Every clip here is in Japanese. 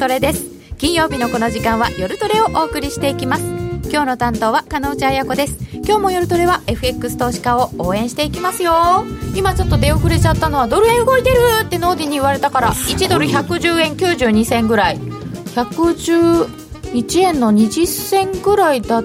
トレです。金曜日のこの時間は夜トレをお送りしていきます。今日の担当は叶内文子です。今日も夜トレは FX 投資家を応援していきますよ。今ちょっと出遅れちゃったのはドル円動いてるってノーディに言われたから1ドル110円92銭ぐらい。111円の20銭ぐらいだっ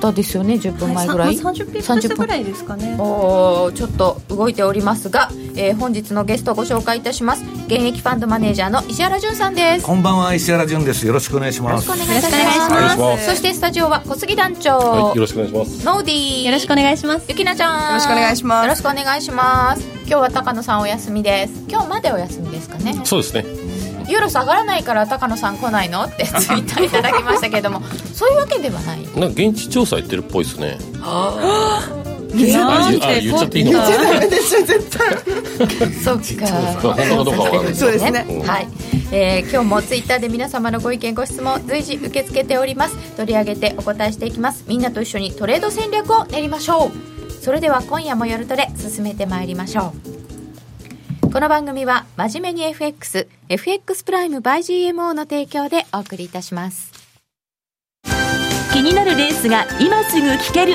たですよね10分前ぐらい、はい、30ピップぐらいですかね。おちょっと動いておりますが、えー、本日のゲストをご紹介いたします。現役ファンドマネージャーの石原潤さんです。こんばんは石原潤です。よろしくお願いします。よろしくお願いします。そしてスタジオは小杉団長、はい、よろしくお願いします。ノーディー。よろしくお願いします。ゆきなちゃん。よろしくお願いします。よろしくお願いします。今日は高野さんお休みです。今日までお休みですかね。そうですね。ユーロ下がらないから高野さん来ないの？って ツイッターいただきましたけれども。そういうわけではない。なんか現地調査行ってるっぽいですね はあ言っちゃっていいのか絶対。そっか。そうですね、はい、えー、今日もツイッターで皆様のご意見ご質問随時受け付けております。取り上げてお答えしていきます。みんなと一緒にトレード戦略を練りましょう。それでは今夜も夜トレ進めてまいりましょう。この番組は真面目に FX FX プライム by GMO の提供でお送りいたします。気になるレースが今すぐ聞ける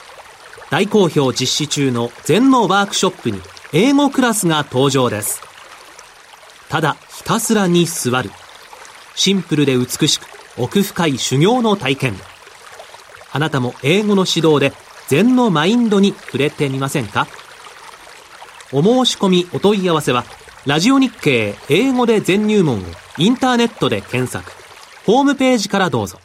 大好評実施中の全のワークショップに英語クラスが登場です。ただひたすらに座る。シンプルで美しく奥深い修行の体験。あなたも英語の指導で禅のマインドに触れてみませんか？お申し込みお問い合わせは、ラジオ日経英語で全入門をインターネットで検索。ホームページからどうぞ。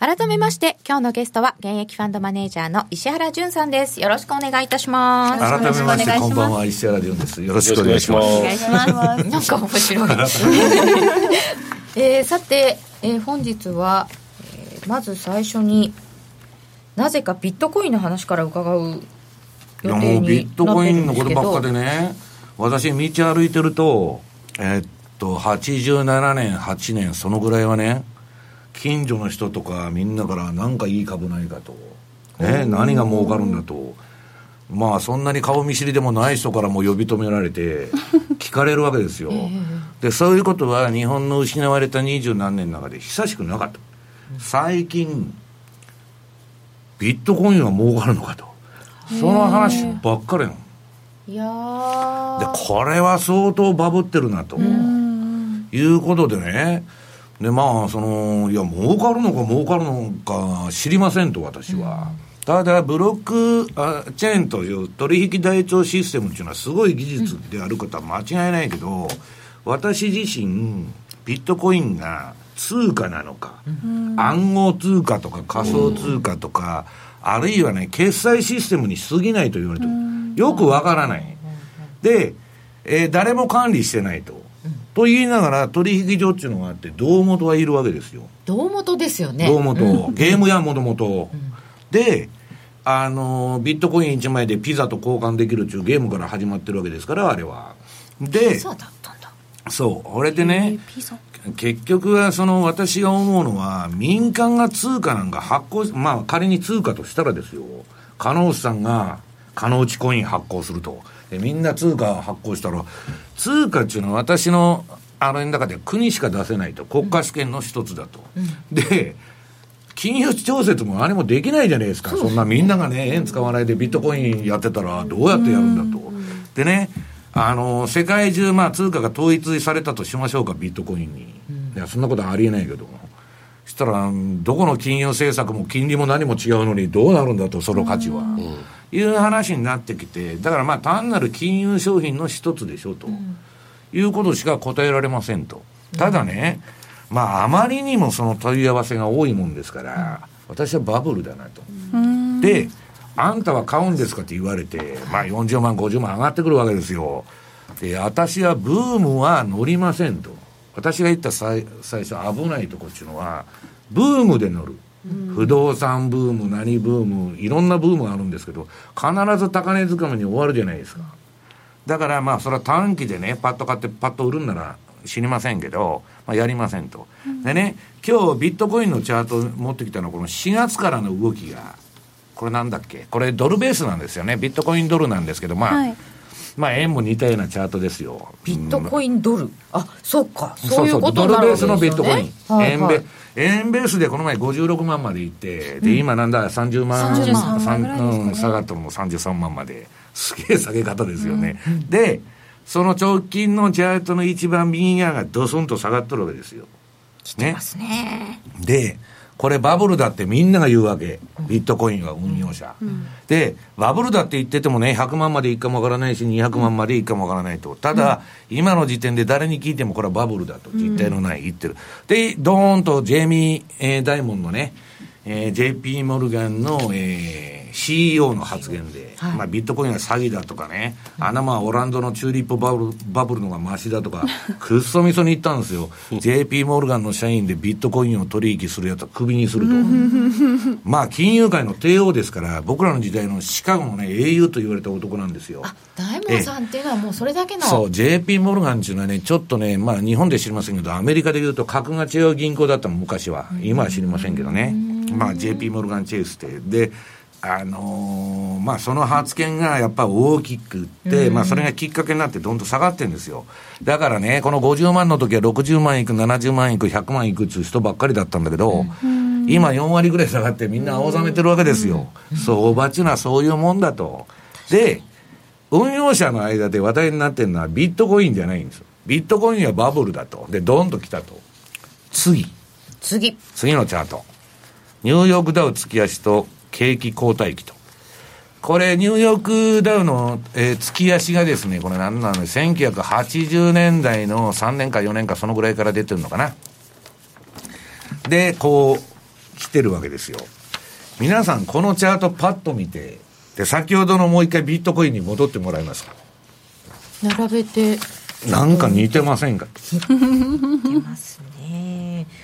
改めまして、今日のゲストは、現役ファンドマネージャーの石原潤さんです。よろしくお願いいたします。改めまして、こんばんは、石原潤です。よろしくお願いします。お願いします。なんか面白い。えー、さて、えー、本日は、えー、まず最初に、なぜかビットコインの話から伺う予定にビットコインのことばっかでね、私、道歩いてると、えー、っと、87年、8年、そのぐらいはね、近所の人とかみんなから何かいい株ないかと、ね、何が儲かるんだと。まあそんなに顔見知りでもない人からも呼び止められて 聞かれるわけですよ、でそういうことは日本の失われた二十何年の中で久しくなかった。最近ビットコインは儲かるのかと。その話ばっかりなの。いやでこれは相当バブってるなと。いうことでねでまあそのいや儲かるのか儲かるのか知りませんと私は、うん、ただブロックあチェーンという取引台帳システムっていうのはすごい技術であることは間違いないけど、うん、私自身ビットコインが通貨なのか、うん、暗号通貨とか仮想通貨とか、あるいはね決済システムに過ぎないと言われてる、よくわからない、で、えー、誰も管理してないとと言いながら、取引所っていうのがあって、胴元はいるわけですよ。胴元ですよね。胴元、うん、ゲームやもともと。で、あの、ビットコイン1枚でピザと交換できるっていうゲームから始まってるわけですから、あれは。で、そうだったんだ。そう、これでね、結局はその私が思うのは、民間が通貨なんか発行、まあ仮に通貨としたらですよ、加納さんが、加納内コイン発行すると。で、みんな通貨発行したら、通貨っていうのは私のあれの中で国しか出せないと、国家試験の一つだと。うん、で、金融調節も何もできないじゃないですか。そんなみんながね、円使わないでビットコインやってたらどうやってやるんだと。でね、あの、世界中、まあ通貨が統一されたとしましょうか、ビットコインに。いや、そんなことはありえないけども。そしたら、どこの金融政策も金利も何も違うのにどうなるんだと、その価値は。いう話になってきて、だからまあ単なる金融商品の一つでしょと、いうことしか答えられませんと。ただね、まああまりにもその問い合わせが多いもんですから、私はバブルだなと。で、あんたは買うんですかって言われて、まあ40万、50万上がってくるわけですよ。で、私はブームは乗りませんと。私が言った最最初危ないとこっていうのは、ブームで乗る。不動産ブーム、何ブーム、いろんなブームがあるんですけど、必ず高値掴みに終わるじゃないですか。だからまあ、それは短期でね、パッと買ってパッと売るんなら知りませんけど、まあ、やりませんと。でね、今日ビットコインのチャート持ってきたのは、この4月からの動きが、これなんだっけ？これドルベースなんですよね。ビットコインドルなんですけど、まあ、はいまあ、円も似たようなチャートですよ。ビットコインドル？あ、そうか。そそうういうこと。ドルベースのビットコイン。はいはい円ベ円ベースでこの前56万まで行って、で、今なんだ、30万、33さん万ねうん、下がったのも33万まで。すげえ下げ方ですよね。で、その直近のチャートの一番右側がドスンと下がっとるわけですよ。ねま。すね。で、これバブルだってみんなが言うわけ。ビットコインは運用者。で、バブルだって言っててもね、100万までいくかもわからないし、200万までいくかもわからないと。ただ、今の時点で誰に聞いてもこれはバブルだと。実態のない言ってる。で、ドーンとジェイミー・えーダイモンドのね、えー JP モルガンの、えー CEO の発言で、まあ、ビットコインは詐欺だとかね、あのまあオランダのチューリップバブルバブルのがマシだとか、くっそみそに言ったんですよ。JP モルガンの社員でビットコインを取引するやつはクビにすると。まあ金融界の帝王ですから、僕らの時代のシカゴのね、英雄と言われた男なんですよ。あ、大門さんっていうのはもうそれだけの。そう、JP モルガンっていうのはね、ちょっとね、まあ日本で知りませんけど、アメリカで言うと格が違う銀行だったの、昔は。今は知りませんけどね。まあ JP モルガンチェイスって。で、あのーまあその発言がやっぱ大きくって、まあそれがきっかけになってどんどん下がってるんですよ。だからね、この50万の時は60万いく、70万いく、100万いくっていう人ばっかりだったんだけど、今4割ぐらい下がってみんな青ざめてるわけですよ。相場っていうのはそういうもんだと。で、運用者の間で話題になってるのはビットコインじゃないんですよ。ビットコインはバブルだと。で、ドーンと来たと。次。次。次のチャート。ニューヨークダウ月足と景気後退期と。これ、ニューヨークダウの、えー月足がですね、これ何なの ?1980 年代の3年か4年かそのぐらいから出てるのかな。で、こう、来てるわけですよ。皆さん、このチャートパッと見て、で、先ほどのもう一回ビットコインに戻ってもらえますか？並べてなんか似てませんか、出ますね。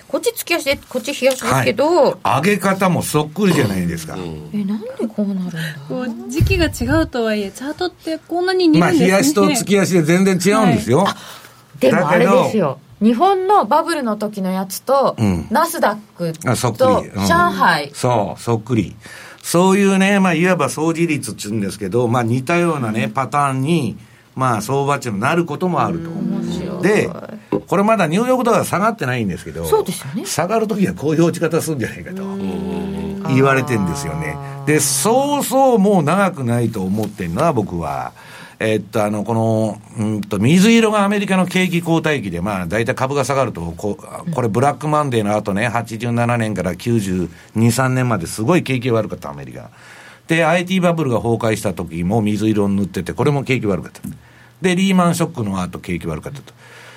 こっち月足で、こっち冷やしですけど、上げ方もそっくりじゃないですか。え、なんでこうなるんだ？こう時期が違うとはいえチャートってこんなに似まあ、るんですね。冷やしと月足で全然違うんですよ。でもあれですよ。日本のバブルの時のやつと、うん。ナスダックあそっくとり。うん。上海、そう、そっくり。そういうね、まあ、いわば掃除率って言うんですけど、まあ、似たようなね、パターンに、まあ、相場っていうのになることもあると。で、これまだニューヨークドルは下がってないんですけど、そうですよね下がるときはこういう落ち方するんじゃないかと言われてんですよね。で、そうそうもう長くないと思ってるのは僕は、えっと、あの、この、うんと、水色がアメリカの景気後退期で、まあ、大体株が下がると、こうこれブラックマンデーの後ね、87年から92、3年まですごい景気悪かった、アメリカ。で、IT バブルが崩壊した時も水色を塗ってて、これも景気悪かった。で、リーマンショックの後景気悪かったと。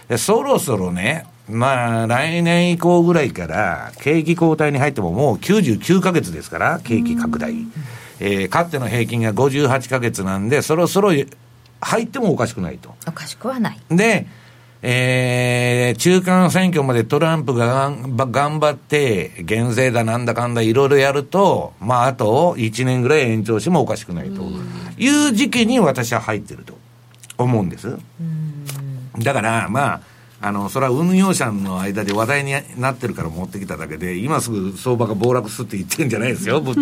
で、そろそろね、まあ、来年以降ぐらいから、景気後退に入ってももう99ヶ月ですから、景気拡大。えー、かつての平均が58ヶ月なんで、そろそろ入ってもおかしくないと。おかしくはない。で、えー、中間選挙までトランプががんば頑張って、減税だなんだかんだいろいろやると、まあ、あと1年ぐらい延長してもおかしくないという時期に私は入ってると思うんです。だから、まあ、あの、それは運用者の間で話題になってるから持ってきただけで、今すぐ相場が暴落するって言ってるんじゃないですよ。ぶ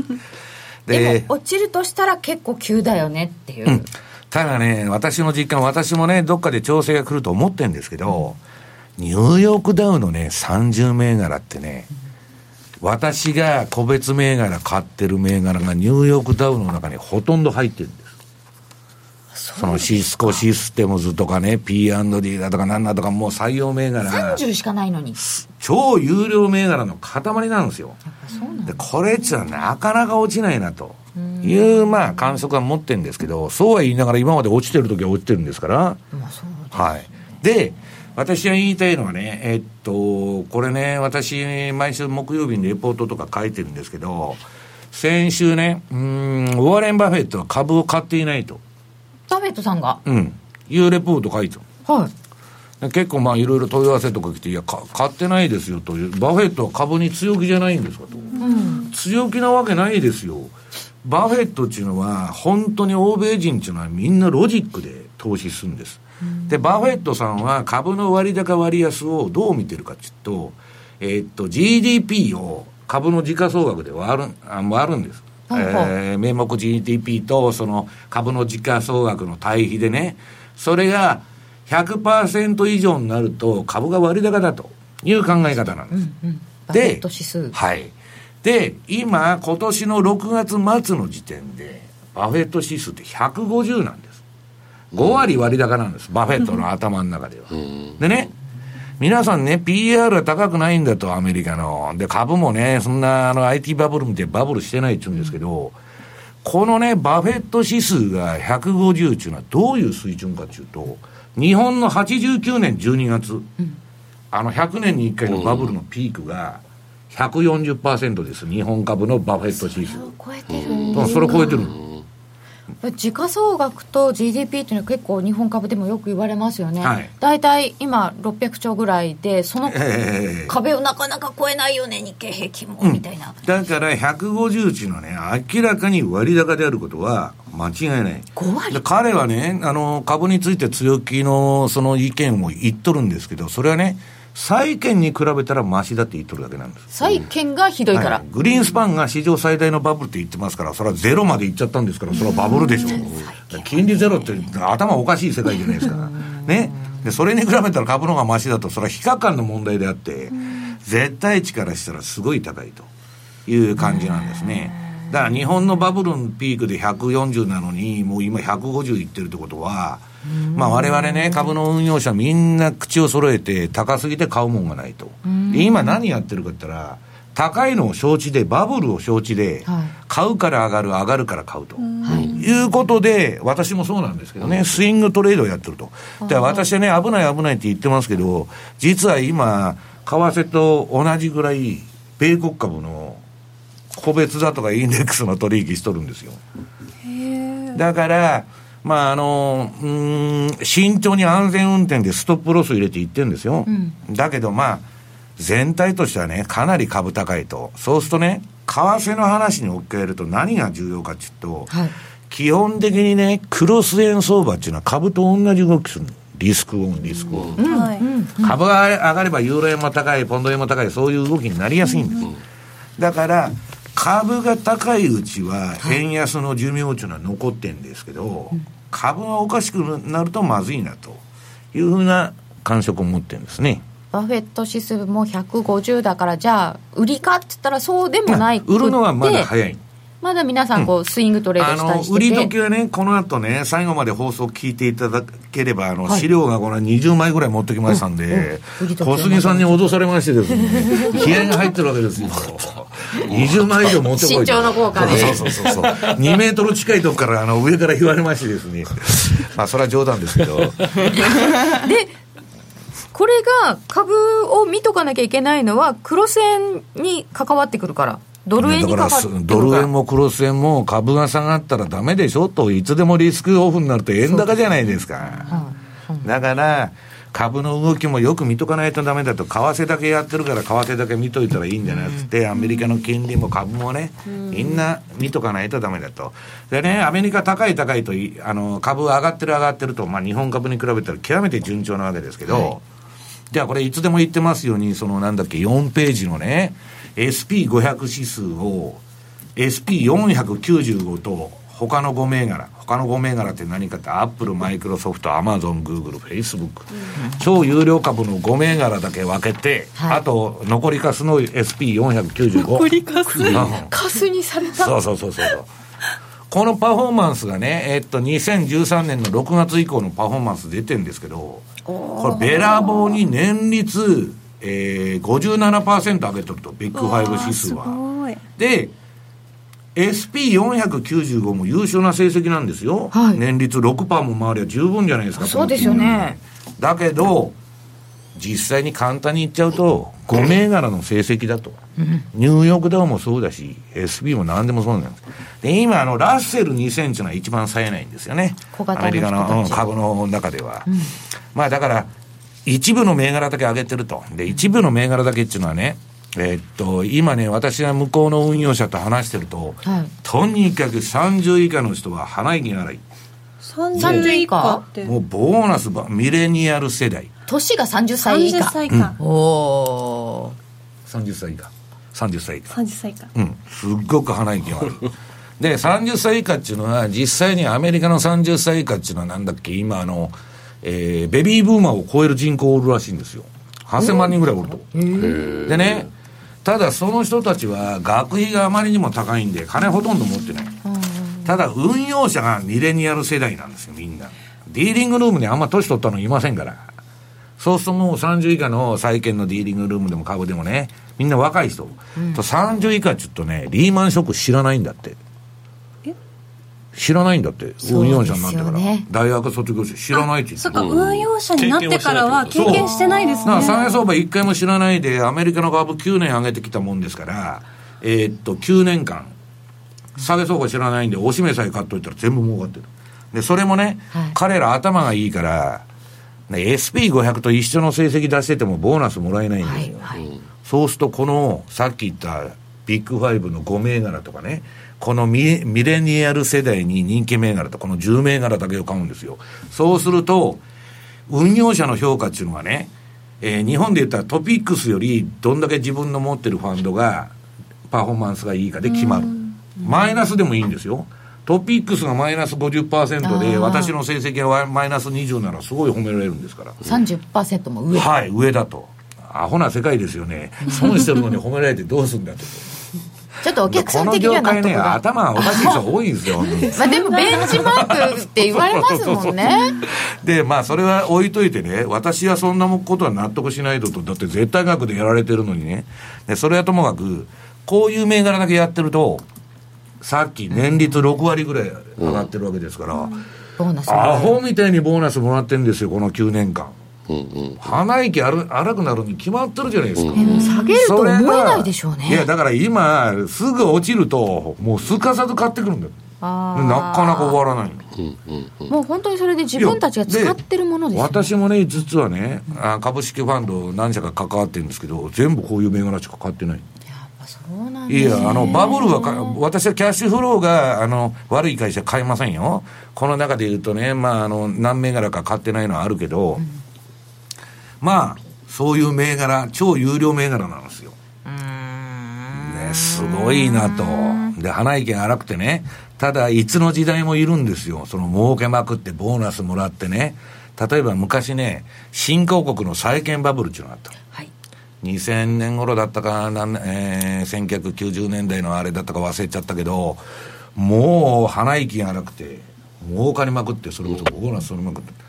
でも、落ちるとしたら結構急だよねっていう。ただね、私の実感、私もね、どっかで調整が来ると思ってるんですけど、ニューヨークダウのね、30銘柄ってね、私が個別銘柄買ってる銘柄がニューヨークダウの中にほとんど入ってるんです。そのシスコシステムズとかね、P&D だとかなんだとか、もう採用銘柄、30しかないのに。超有料銘柄の塊なんですよ。で、これっつうのはなかなか落ちないなという、まあ、観測は持ってるんですけど、そうは言いながら今まで落ちてる時は落ちてるんですから、まあそうですはい。で、私が言いたいのはね、えっと、これね、私、毎週木曜日にレポートとか書いてるんですけど、先週ね、うーん、ウォーレン・バフェットは株を買っていないと。バフェットさんが？うん。いうレポート書いてる。はい。結構まあいろいろ問い合わせとか来て、いや、か買ってないですよという、バフェットは株に強気じゃないんですかと。強気なわけないですよ。バフェットっていうのは、本当に欧米人っていうのはみんなロジックで投資するんです。で、バフェットさんは株の割高割安をどう見てるかっていうと、えーっと、GDP を株の時価総額で割る、あ割るんです。えー名目 GDP とその株の時価総額の対比でね、それが100%以上になると株が割高だという考え方なんです。バフェット指数。はい。で、今、今年の6月末の時点で、バフェット指数って150なんです。5割割高なんです。バフェットの頭の中では。でね、皆さんね、PR は高くないんだと、アメリカの。で、株もね、そんな、あの、IT バブルみたいにバブルしてないって言うんですけど、このね、バフェット指数が150っていうのはどういう水準かっていうと、日本の89年12月、あの100年に1回のバブルのピークが140%です。日本株のバフェット指数。超えてる。うんそれを超えてるの。時価総額と GDP っていうのは結構日本株でもよく言われますよね、はい。大体今600兆ぐらいでそのええ。壁をなかなか超えないよね日経平均も、みたいな。だから150値のね、明らかに割高であることは間違いない。5割。で彼はね、あの、株について強気のその意見を言っとるんですけど、それはね、債券に比べたらマシだって言っとるだけなんです。債券がひどいから、はいグリーンスパンが史上最大のバブルって言ってますから、それはゼロまで行っちゃったんですから、それはバブルでしょう。金利ゼロって頭おかしい世界じゃないですか。ね。で、それに比べたら株の方がマシだと、それは比較感の問題であって、絶対値からしたらすごい高いという感じなんですね。だから日本のバブルのピークで140なのに、もう今150いってるってことは、まあ我々ね、株の運用者みんな口を揃えて高すぎて買うもんがないと。で今何やってるかって言ったら、高いのを承知で、バブルを承知ではい、買うから上がる、上がるから買うと。いうことで、私もそうなんですけどね、スイングトレードをやってると。で、私はね、危ない危ないって言ってますけど、実は今、為替と同じぐらい、米国株の個別だとかインデックスの取引しとるんですよ。だから、まああの、うーん、慎重に安全運転でストップロス入れていってるんですよ。だけどまあ、全体としてはね、かなり株高いと。そうするとね、為替の話に置き換えると何が重要かっていうと、はい基本的にね、クロス円相場っていうのは株と同じ動きするの。リスクオン、リスクオン。はい。株が上がればユーロ円も高い、ポンド円も高い、そういう動きになりやすいんです。だから、株が高いうちは、円安の寿命っていうのは残ってんですけど、株がおかしくなるとまずいなというふうな感触を持ってるんですね。バフェット指数も150だからじゃあ売りかって言ったらそうでもない売るのはまだ早い。まだ皆さんこうスイングトレードしたり、して売りて時はね、この後ね、最後まで放送聞いていただければ、あの、はい資料がこの20枚ぐらい持ってきましたんで、うんうん小杉さんに脅されましてですね、気合が入ってるわけですよ。20枚以上持ってこいと。身長の効果でそうそうそうそう。2メートル近いとこから、あの、上から言われましてですね。まあ、それは冗談ですけど。でこれが株を見とかなきゃいけないのはクロス円に関わってくるからドル円に関わってくるか。らドル円もクロス円も株が下がったらダメでしょと、いつでもリスクオフになると円高じゃないですか。だから、株の動きもよく見とかないとダメだと、為替だけやってるから為替だけ見といたらいいんじゃなくて、アメリカの金利も株もね、みんな見とかないとダメだと。でね、アメリカ高い高いとい、あの、株上がってる上がってると、まあ日本株に比べたら極めて順調なわけですけど、じゃあこれいつでも言ってますように、そのなんだっけ、4ページのね、SP500 指数を SP495 と他の5銘柄、他の5銘柄って何かって、アップル、マイクロソフト、アマゾン、グーグル、フェイスブック、超有料株の5銘柄だけ分けて、はい。あと残りかすの SP495。残りかすカスにされた。そうそうそうそう。このパフォーマンスがね、えっと、2013年の6月以降のパフォーマンス出てるんですけど、これ、べらぼうに年率、えー、57%上げとると、ビッグファイブ指数は。で、SP495 も優秀な成績なんですよ。はい年率6%も回りゃ十分じゃないですか。そうですよねだけど、実際に簡単に言っちゃうと、5銘柄の成績だと。ニューヨークダウもそうだし、SB も何でもそうなんです。で、今、あの、ラッセル2000っていうのは一番冴えないんですよね。小型のアメリカの、うん株の中では。まあだから、一部の銘柄だけ上げてると。で、一部の銘柄だけっていうのはね、えーっと、今ね、私が向こうの運用者と話してると、はいとにかく30以下の人は鼻息が荒い。30以下ってもうボーナスば、ミレニアル世代。年が30歳以30下歳以下おお30歳以下。30歳以下。30歳以下うん。すっごく鼻息が悪い。で、30歳以下っていうのは、実際にアメリカの30歳以下っていうのはなんだっけ、今あの、えーベビーブーマーを超える人口おるらしいんですよ。8000万人ぐらいおると。でね、ただその人たちは学費があまりにも高いんで、金ほとんど持ってない。ただ運用者がミレニアル世代なんですよ、みんな。ディーリングルームにあんま年取ったのいませんから。そうするともう30以下の債券のディーリングルームでも株でもね、みんな若い人。と30以下っちゅうとね、リーマンショック知らないんだって。知らないんだって、運用者になってから。ね大学卒業して知らないって言ってそっか運用者になってからは経験してない。ですね。だから三円相場一回も知らないで、アメリカの株9年上げてきたもんですから、えーっと、9年間、下げ相場知らないんで、おしめさえ買っといたら全部儲かってる。で、それもね、はい。彼ら頭がいいから、ね SP500 と一緒の成績出しててもボーナスもらえないんですよ。そうすると、この、さっき言ったビッグファイブの5銘柄とかね、このミミレニアル世代に人気銘柄とこの10銘柄だけを買うんですよ。そうすると、運用者の評価っていうのはね、えー日本で言ったらトピックスよりどんだけ自分の持ってるファンドがパフォーマンスがいいかで決まる。マイナスでもいいんですよ。トピックスがマイナス50%で、私の成績がマイナス20ならすごい褒められるんですから。30%も上はい、上だと。アホな世界ですよね。損してるのに褒められてどうすんだと。ちょっとお客さん的にはね、納得が、頭がおかしい人多いんですよ。まあでもベンチマークって言われますもんね。で、まあ、それは置いといてね、私はそんなことは納得しないとと、だって絶対額でやられてるのにね、でそれはともかく、こういう銘柄だけやってると、さっき年率6割ぐらい上がってるわけですから、ボーナスもアホみたいにボーナスもらってるんですよ、この9年間。うんうん。鼻息荒荒くなるに決まってるじゃないですか。でも下げると思えないでしょうねいや、だから今、すぐ落ちると、もうすかさず買ってくるんだよ。なかなか終わらない。もう本当にそれで自分たちが使ってるものですよね私もね、実はね、あ株式ファンド何社か関わってるんですけど、全部こういう銘柄しか買ってない。やっぱそうなんですねいや、あの、バブルはか、私はキャッシュフローが、あの、悪い会社買いませんよ。この中で言うとね、まあ、あの、何銘柄か買ってないのはあるけど、まあ、そういう銘柄、超有料銘柄なんですよ。ね、すごいなと。で、花意見荒くてね、ただ、いつの時代もいるんですよ。その儲けまくってボーナスもらってね。例えば昔ね、新興国の債券バブルっていうのがあった。はい2000年頃だったか、なんえー、1990年代のあれだったか忘れちゃったけど、もう鼻息が荒くて、儲かりまくって、それこそボーナス取りまくって。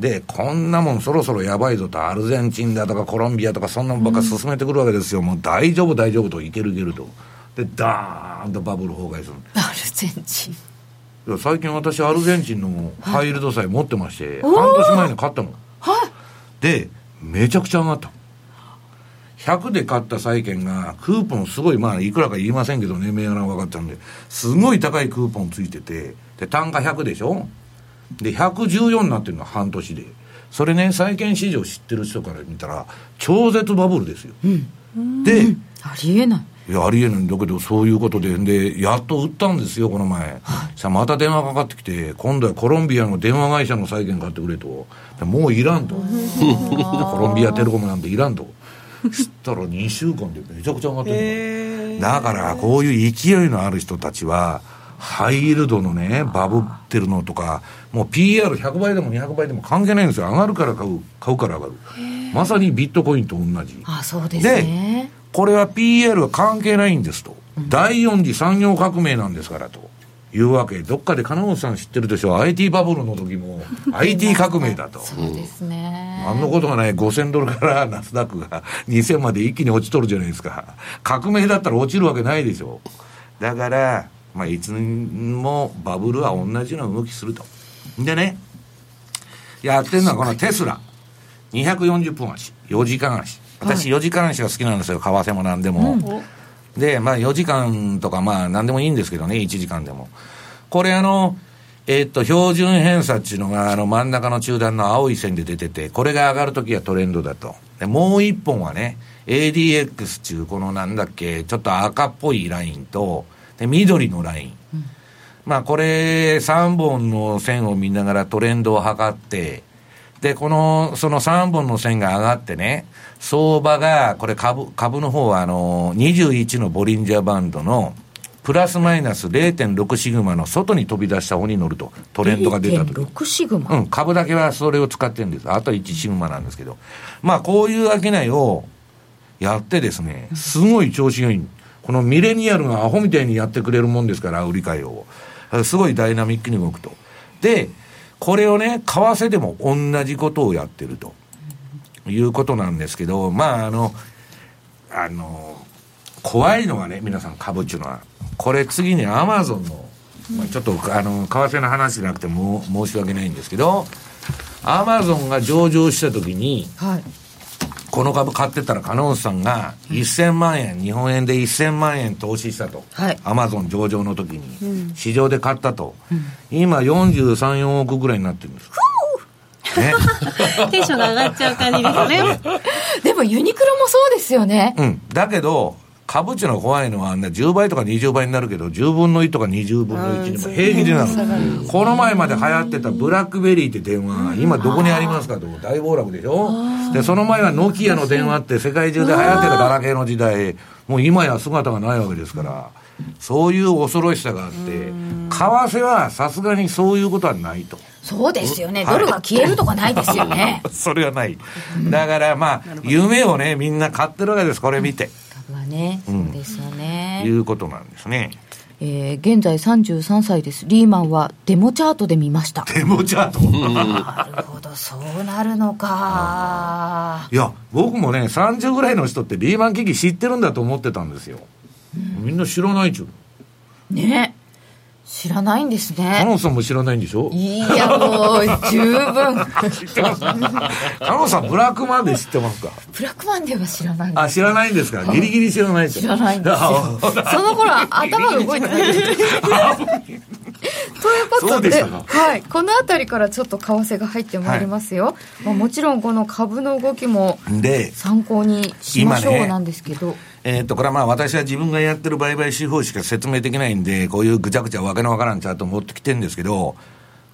で、こんなもんそろそろやばいぞと、アルゼンチンだとかコロンビアとか、そんなのばっか進めてくるわけですよ。もう大丈夫、大丈夫と、いけるいけると。で、ダーンとバブル崩壊する。アルゼンチンいや最近私アルゼンチンのハイルド債持ってまして、半年前に買ったの。で、めちゃくちゃ上がった。100で買った債券が、クーポンすごい、まあ、いくらか言いませんけどね、銘柄が分かったんで、すごい高いクーポンついてて、で、単価100でしょ？で、114になってるの半年で。それね、債券市場知ってる人から見たら、超絶バブルですよ。で、ありえないいや、ありえないんだけど、そういうことで、で、やっと売ったんですよ、この前。さあ、また電話かかってきて、今度はコロンビアの電話会社の債券買ってくれと。でもういらんと。コロンビアテレコムなんていらんと。知ったら2週間でめちゃくちゃ上がってるのだから、こういう勢いのある人たちは、ハイイールドのね、バブってるのとか、もう PR100 倍でも200倍でも関係ないんですよ。上がるから買う、買うから上がる。まさにビットコインと同じ。あそうですねこれは PL は関係ないんですと。第四次産業革命なんですからと。いうわけで、どっかで金本さん知ってるでしょ IT バブルの時も IT 革命だと。そうですねあんなことがない5000ドルから ナスダックが 2000まで一気に落ちとるじゃないですか。革命だったら落ちるわけないでしょ。だから、まあ、いつもバブルは同じような動きすると。でね、やってるのはこのテスラ。240分足、4時間足。私4時間足が好きなんですよ、為替も何でも。で、まあ4時間とかまあ何でもいいんですけどね、1時間でも。これあの、えーっと、標準偏差っていうのが、あの、真ん中の中段の青い線で出てて、これが上がるときはトレンドだと。で、もう一本はね、ADX っていう、このなんだっけ、ちょっと赤っぽいラインと、で、緑のライン。まあ、これ、3本の線を見ながらトレンドを測って、で、この、その3本の線が上がってね、相場が、これ株、株の方は、あの、21のボリンジャーバンドの、プラスマイナス0.6シグマの外に飛び出した方に乗ると、トレンドが出たと。0.6シグマ、うん、株だけはそれを使ってるんです。あと1シグマなんですけど。まあ、こういう商いをやってですね、すごい調子がいい。このミレニアルがアホみたいにやってくれるもんですから、売り買いを。すごいダイナミックに動くと。で、これをね、為替でも同じことをやってると。いうことなんですけど、まあ、あの、あの、怖いのはね、皆さん株っていうのは、これ次にアマゾンの、まあ、ちょっと、あの、為替の話じゃなくても申し訳ないんですけど、アマゾンが上場した時に、はいこの株買ってたら、金本さんが1000万円、日本円で1000万円投資したと。はいアマゾン上場の時に、市場で買ったと。今43、4億ぐらいになってるんです。ね。テンションが上がっちゃう感じです ね。でもユニクロもそうですよね、うん。だけど、株っていうのは怖いのは、あんな10倍とか20倍になるけど、10分の1とか20分の1にも平気でなる。この前まで流行ってたブラックベリーって電話、今どこにありますかと。大暴落でしょ？で、その前はノキアの電話って世界中で流行ってたガラケーの時代、もう今や姿がないわけですから、そういう恐ろしさがあって、為替はさすがにそういうことはないと。そうですよね、はい。ドルが消えるとかないですよね。それはない。だからまあ、夢をね、みんな買ってるわけです、これ見て。株はねそうですよね、いうことなんですね。えー現在33歳ですリーマンはデモチャートで見ましたデモチャート？なるほどそうなるのかいや、僕もね、30ぐらいの人ってリーマン危機知ってるんだと思ってたんですよ。みんな知らないっちゅう。ね知らないんですカねノンさんも知らないんでしょ？いやもう十分。カノンさんブラックマンデー知ってますか？ブラックマンデーは知らない。あ、知らないんですか？ギリギリ知らないです知らないんですよ。その頃は頭が動いてない。ということではい、この辺りからちょっと為替が入ってまいりますよ、まあ、もちろんこの株の動きもで、参考にしましょうなんですけど、えーっと、これはまあ私は自分がやってる売買手法しか説明できないんで、こういうぐちゃぐちゃわけのわからんチャート持ってきてるんですけど、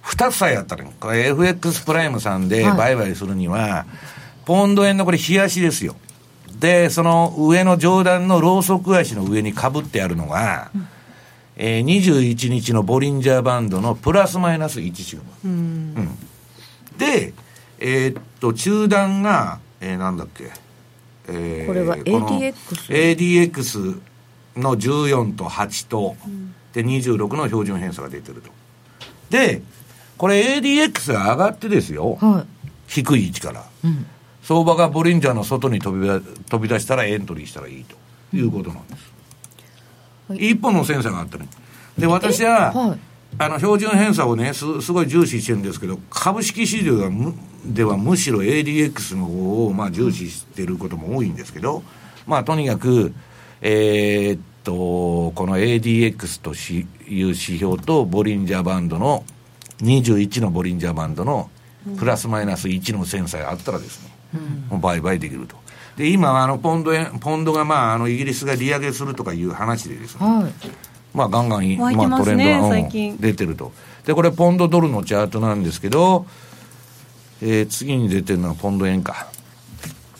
二つさえやったら、これ FX プライムさんではい。売買するには、ポンド円のこれ冷やしですよ。で、その上の上段のローソク足の上にかぶってあるのが、えー、21日のボリンジャーバンドのプラスマイナス1シグマ。うん。で、えーっと、中段が、えーなんだっけ、えーこれはの ADX ADX の14と8と、で26の標準偏差が出てると。で、これ ADX が上がってですよ、は低い位置から、相場がボリンジャーの外に飛び出飛び出したらエントリーしたらいいと。いうことなんです。一本のセンサーがあったね。で、私は、はいあの標準偏差をねす、すごい重視してるんですけど、株式市場ではむではむしろ ADX の方をまあ重視してることも多いんですけど、まあ、とにかく、えーっと、この ADX としいう指標と、ボリンジャーバンドの、21のボリンジャーバンドの、プラスマイナス1のセンサーがあったらですね、もう売買できると。で、今、あの、ポンド円、ポンドがまあ、あの、イギリスが利上げするとかいう話でですね、はいまあ、ガンガンまあ、ますねトレンドが、出てると。で、これ、ポンドドルのチャートなんですけど、えー次に出てるのはポンド円か。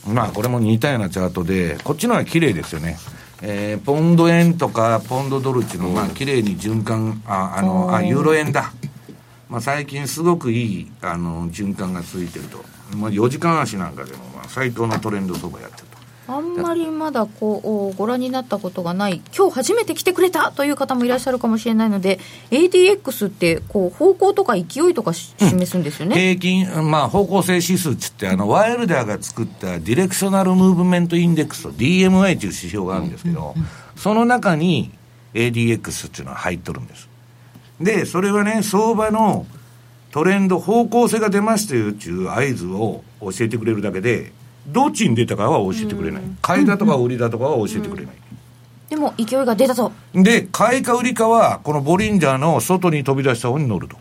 まあ、これも似たようなチャートで、こっちの方が綺麗ですよね。えーポンド円とかポンドドルっていうのは、まあ、綺麗に循環、あ、あの、あ、ユーロ円だ。まあ、最近すごくいい、あの、循環がついてると。まあ、4時間足なんかでも、まあ、最高のトレンド相場やってると。あんまりまだこうご覧になったことがない今日初めて来てくれたという方もいらっしゃるかもしれないので ADX ってこう方向とか勢いとかし示すんですよね、平均、まあ、方向性指数っつって、あの、ワイルダーが作ったディレクショナルムーブメントインデックスと DMI という指標があるんですけど、その中に ADX っていうのは入っとるんです。で、それはね、相場のトレンド、方向性が出ましたよっていう合図を教えてくれるだけで、どっちに出たかは教えてくれない。買いだとか売りだとかは教えてくれない。でも勢いが出たとで、買いか売りかは、このボリンジャーの外に飛び出した方に乗ると。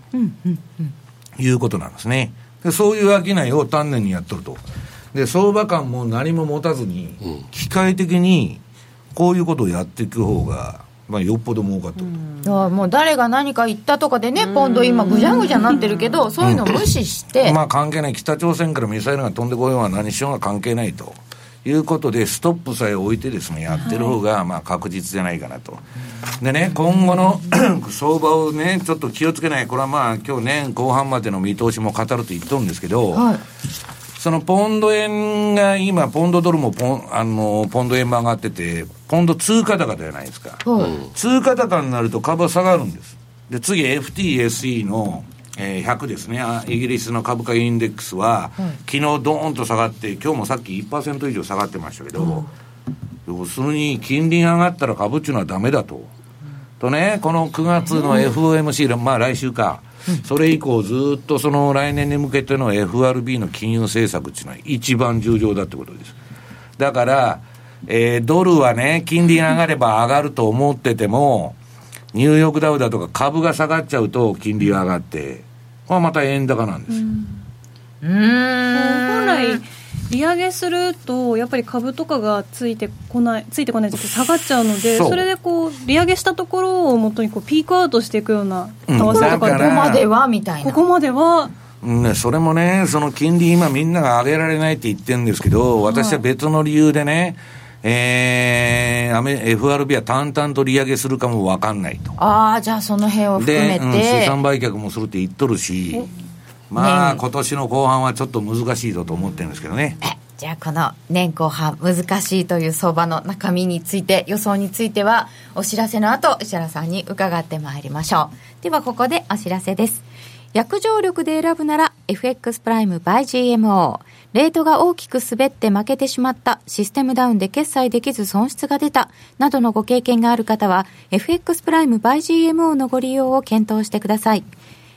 いうことなんですね。でそういう商いを丹念にやっとると。で、相場感も何も持たずに、機械的に、こういうことをやっていく方が、まあ、よっぽど儲かってると。いやもう誰が何か言ったとかでねポンド今ぐじゃぐじゃなってるけどそういうのを無視して、まあ関係ない、北朝鮮からミサイルが飛んでこようが何しようが関係ないと。いうことで、ストップさえ置いてですね、やってる方がまあ確実じゃないかなと。でね、今後の 相場をね、ちょっと気をつけない、これはまあ今日年後半までの見通しも語ると言っとるんですけど、はいそのポンド円が今、ポンドドルもポン、あの、ポンド円も上がってて、ポンド通貨高じゃないですか。はい通貨高になると株は下がるんです。で、次 FTSE の、えー100ですね。あイギリスの株価インデックスは、昨日ドーンと下がって、今日もさっき1%以上下がってましたけど、要するに金利が上がったら株っていうのはダメだと。とね、この9月の FOMC、まあ来週か、それ以降ずっとその来年に向けての FRB の金融政策っていうのは一番重要だってことです。だから、えードルはね、金利が上がれば上がると思ってても、ニューヨークダウだとか株が下がっちゃうと金利が上がって、まあ、また円高なんですよ。うーん本来利上げするとやっぱり株とかがついてこないついてこない時下がっちゃうのでそれでこう利上げしたところをもとにこうピークアウトしていくような為うん替とかここまではみたいな。ここまでは。うんね、それもね、その金利今みんなが上げられないって言ってるんですけど、私は別の理由でね、えー、アメ FRB は淡々と利上げするかもわかんないと。ああじゃあその辺を含めで、うんて、資産売却もするって言っとるし、まあ、ね。今年の後半はちょっと難しいぞと思ってるんですけどね。えじゃあこの年後半難しいという相場の中身について予想についてはお知らせの後石原さんに伺ってまいりましょう。ではここでお知らせです。約定力で選ぶなら FX プライム by GMO レートが大きく滑って負けてしまったシステムダウンで決済できず損失が出たなどのご経験がある方は FX プライム by GMO のご利用を検討してください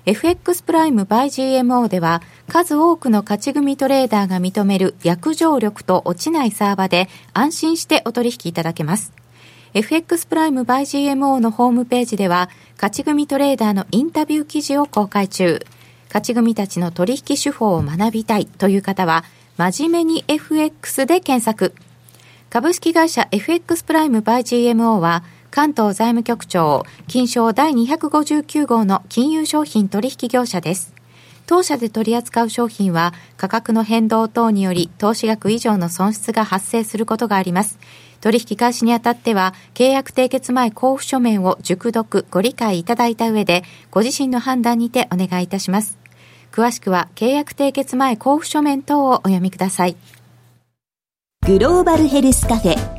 FX プライム by GMO では数多くの勝ち組トレーダーが認める約定力と落ちないサーバで安心してお取引いただけます。FX プライム by GMO のホームページでは勝ち組トレーダーのインタビュー記事を公開中。勝ち組たちの取引手法を学びたいという方は真面目に FX で検索。株式会社 FX プライムバイ GMO は関東財務局長金賞第259号の金融商品取引業者です。当社で取り扱う商品は価格の変動等により投資額以上の損失が発生することがあります。取引開始にあたっては契約締結前交付書面を熟読ご理解いただいた上でご自身の判断にてお願いいたします。詳しくは契約締結前交付書面等をお読みください。グローバルヘルスカフェ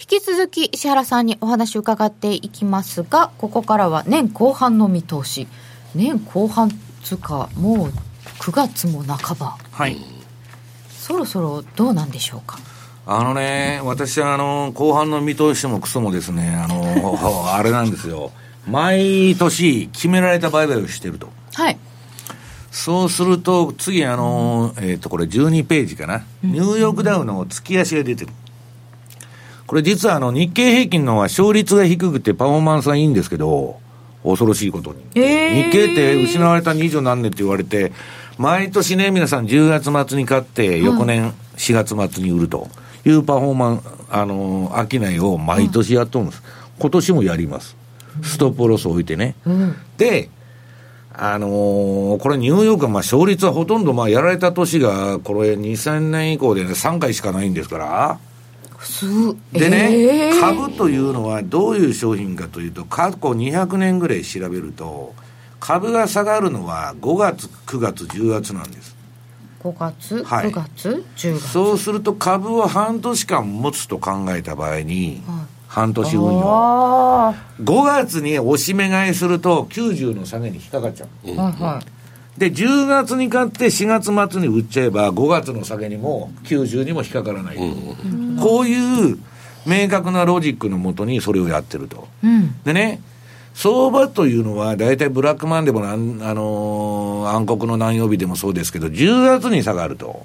引き続き石原さんにお話を伺っていきますがここからは年後半の見通し年後半つうかもう9月も半ばはい。そろそろどうなんでしょうか？あのね、私はあの、後半の見通しもクソもですね、あの、あれなんですよ。毎年決められた売買をしてると。はいそうすると、次あの、えっ、と、これ12ページかな。ニューヨークダウの月足が出てる。これ実はあの、日経平均のは勝率が低くてパフォーマンスはいいんですけど、恐ろしいことに。えー日経って失われた二十何年って言われて、毎年ね、皆さん10月末に買って、翌年4月末に売るというパフォーマンス、あのー、商いを毎年やっとるんです。今年もやります。ストップロスを置いてね。で、あのーこれニューヨークはまあ勝率はほとんどまあやられた年が、これ2000年以降でね、3回しかないんですから。すでね、えー。株というのはどういう商品かというと、過去200年ぐらい調べると、株が下がるのは5月、9月、10月なんです。5月、はい。9月？10月？そうすると株を半年間持つと考えた場合に、半年運用。あ5月に押し目買いすると90の下げに引っかかっちゃう。あはいはいで、10月に買って4月末に売っちゃえば、5月の下げにも90にも引っかからない。こういう明確なロジックのもとにそれをやってると。うんでね、相場というのは、大体ブラックマンでもなん、あのー暗黒の何曜日でもそうですけど、10月に下がると、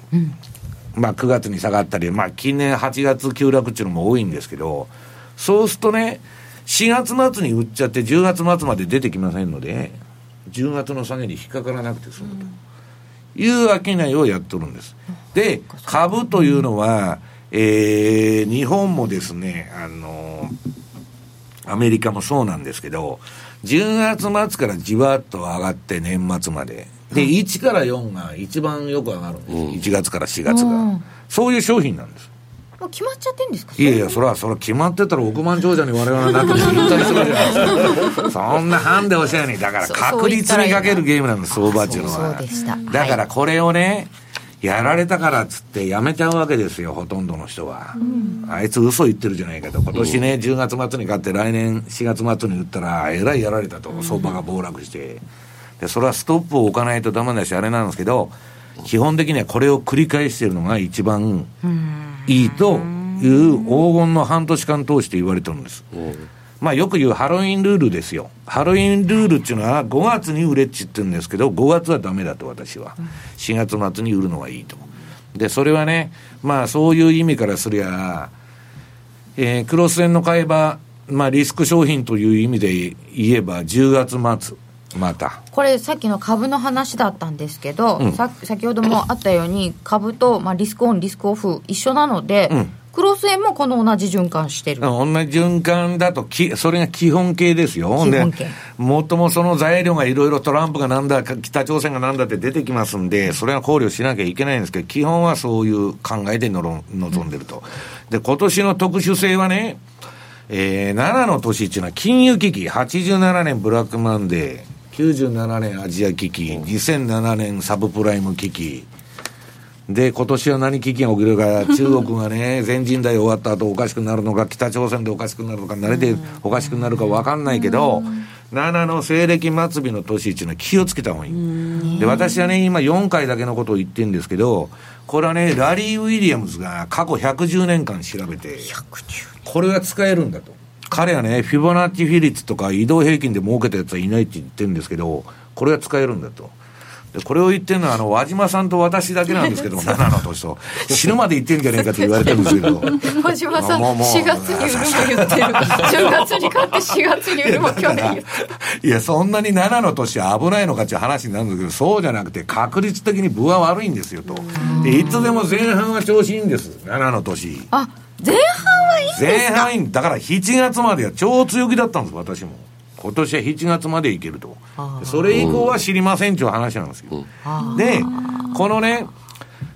まあ9月に下がったり、まあ近年8月急落っていうのも多いんですけど、そうするとね、4月末に売っちゃって10月末まで出てきませんので、10月の下げに引っかからなくて済むという商いをやっとるんです。で、株というのは、えー日本もですね、あのアメリカもそうなんですけど、10月末からじわっと上がって年末まで。で、1から4が一番よく上がるんです。1月から4月がうん。そういう商品なんです。もう決まっちゃってんですかいやいや、それは、それは決まってたら億万長者に我々はなっても言ったりするじゃないですか。そんなハンデおしゃれに。だから確率にかけるゲームなんです、相場っていうのは。そうでしただからこれをね、やられたからっつってやめちゃうわけですよ、ほとんどの人は。あいつ嘘言ってるじゃないかと。今年ね、10月末に買って来年4月末に売ったら、えらいやられたと。相場が暴落して。で、それはストップを置かないとダメだし、あれなんですけど、基本的にはこれを繰り返しているのが一番いいという黄金の半年間通して言われてるんです。まあよく言うハロウィンルールですよ。ハロウィンルールっていうのは5月に売れっちって言うんですけど、5月はダメだと私は。4月末に売るのがいいと。で、それはね、まあそういう意味からすりゃ、えークロス円の買い場、まあリスク商品という意味で言えば10月末、また。これさっきの株の話だったんですけど、うんさ先ほどもあったように株と、まあ、リスクオンリスクオフ一緒なので、うんクロス円もこの同じ循環してる、同じ循環だとき、それが基本形ですよ。基本形で、もっともその材料がいろいろトランプがなんだ、か北朝鮮がなんだって出てきますんで、それは考慮しなきゃいけないんですけど、基本はそういう考えでのろ望んでると。で、今年の特殊性はね、えー、7の年っていうのは金融危機、87年ブラックマンデー、97年アジア危機、2007年サブプライム危機、で、今年は何危機が起きるか、中国がね、全人代終わった後おかしくなるのか、北朝鮮でおかしくなるのか、慣れておかしくなるか分かんないけど、7の西暦末尾の年っていうのは気をつけた方がいい。で、私はね、今4回だけのことを言ってるんですけど、これはね、ラリー・ウィリアムズが過去110年間調べて、これは使えるんだと。彼はね、フィボナッチ比率とか移動平均で儲けたやつはいないって言ってるんですけど、これは使えるんだと。でこれを言ってるのは、あの、和島さんと私だけなんですけど、7の年と。死ぬまで言ってんじゃねえかと言われてるんですけど。小島さんもうもう4月に売るも言ってる10月に買って4月に売るも去年言ってるいや、そんなに7の年は危ないのかっていう話になるんですけど、そうじゃなくて、確率的に分は悪いんですよと。で、いつでも前半は調子いいんです、7の年。あ前半はいいんです前か半いいだから7月までは超強気だったんです、私も。今年は7月までいけると。それ以降は知りませんっていう話なんですよ。で、このね、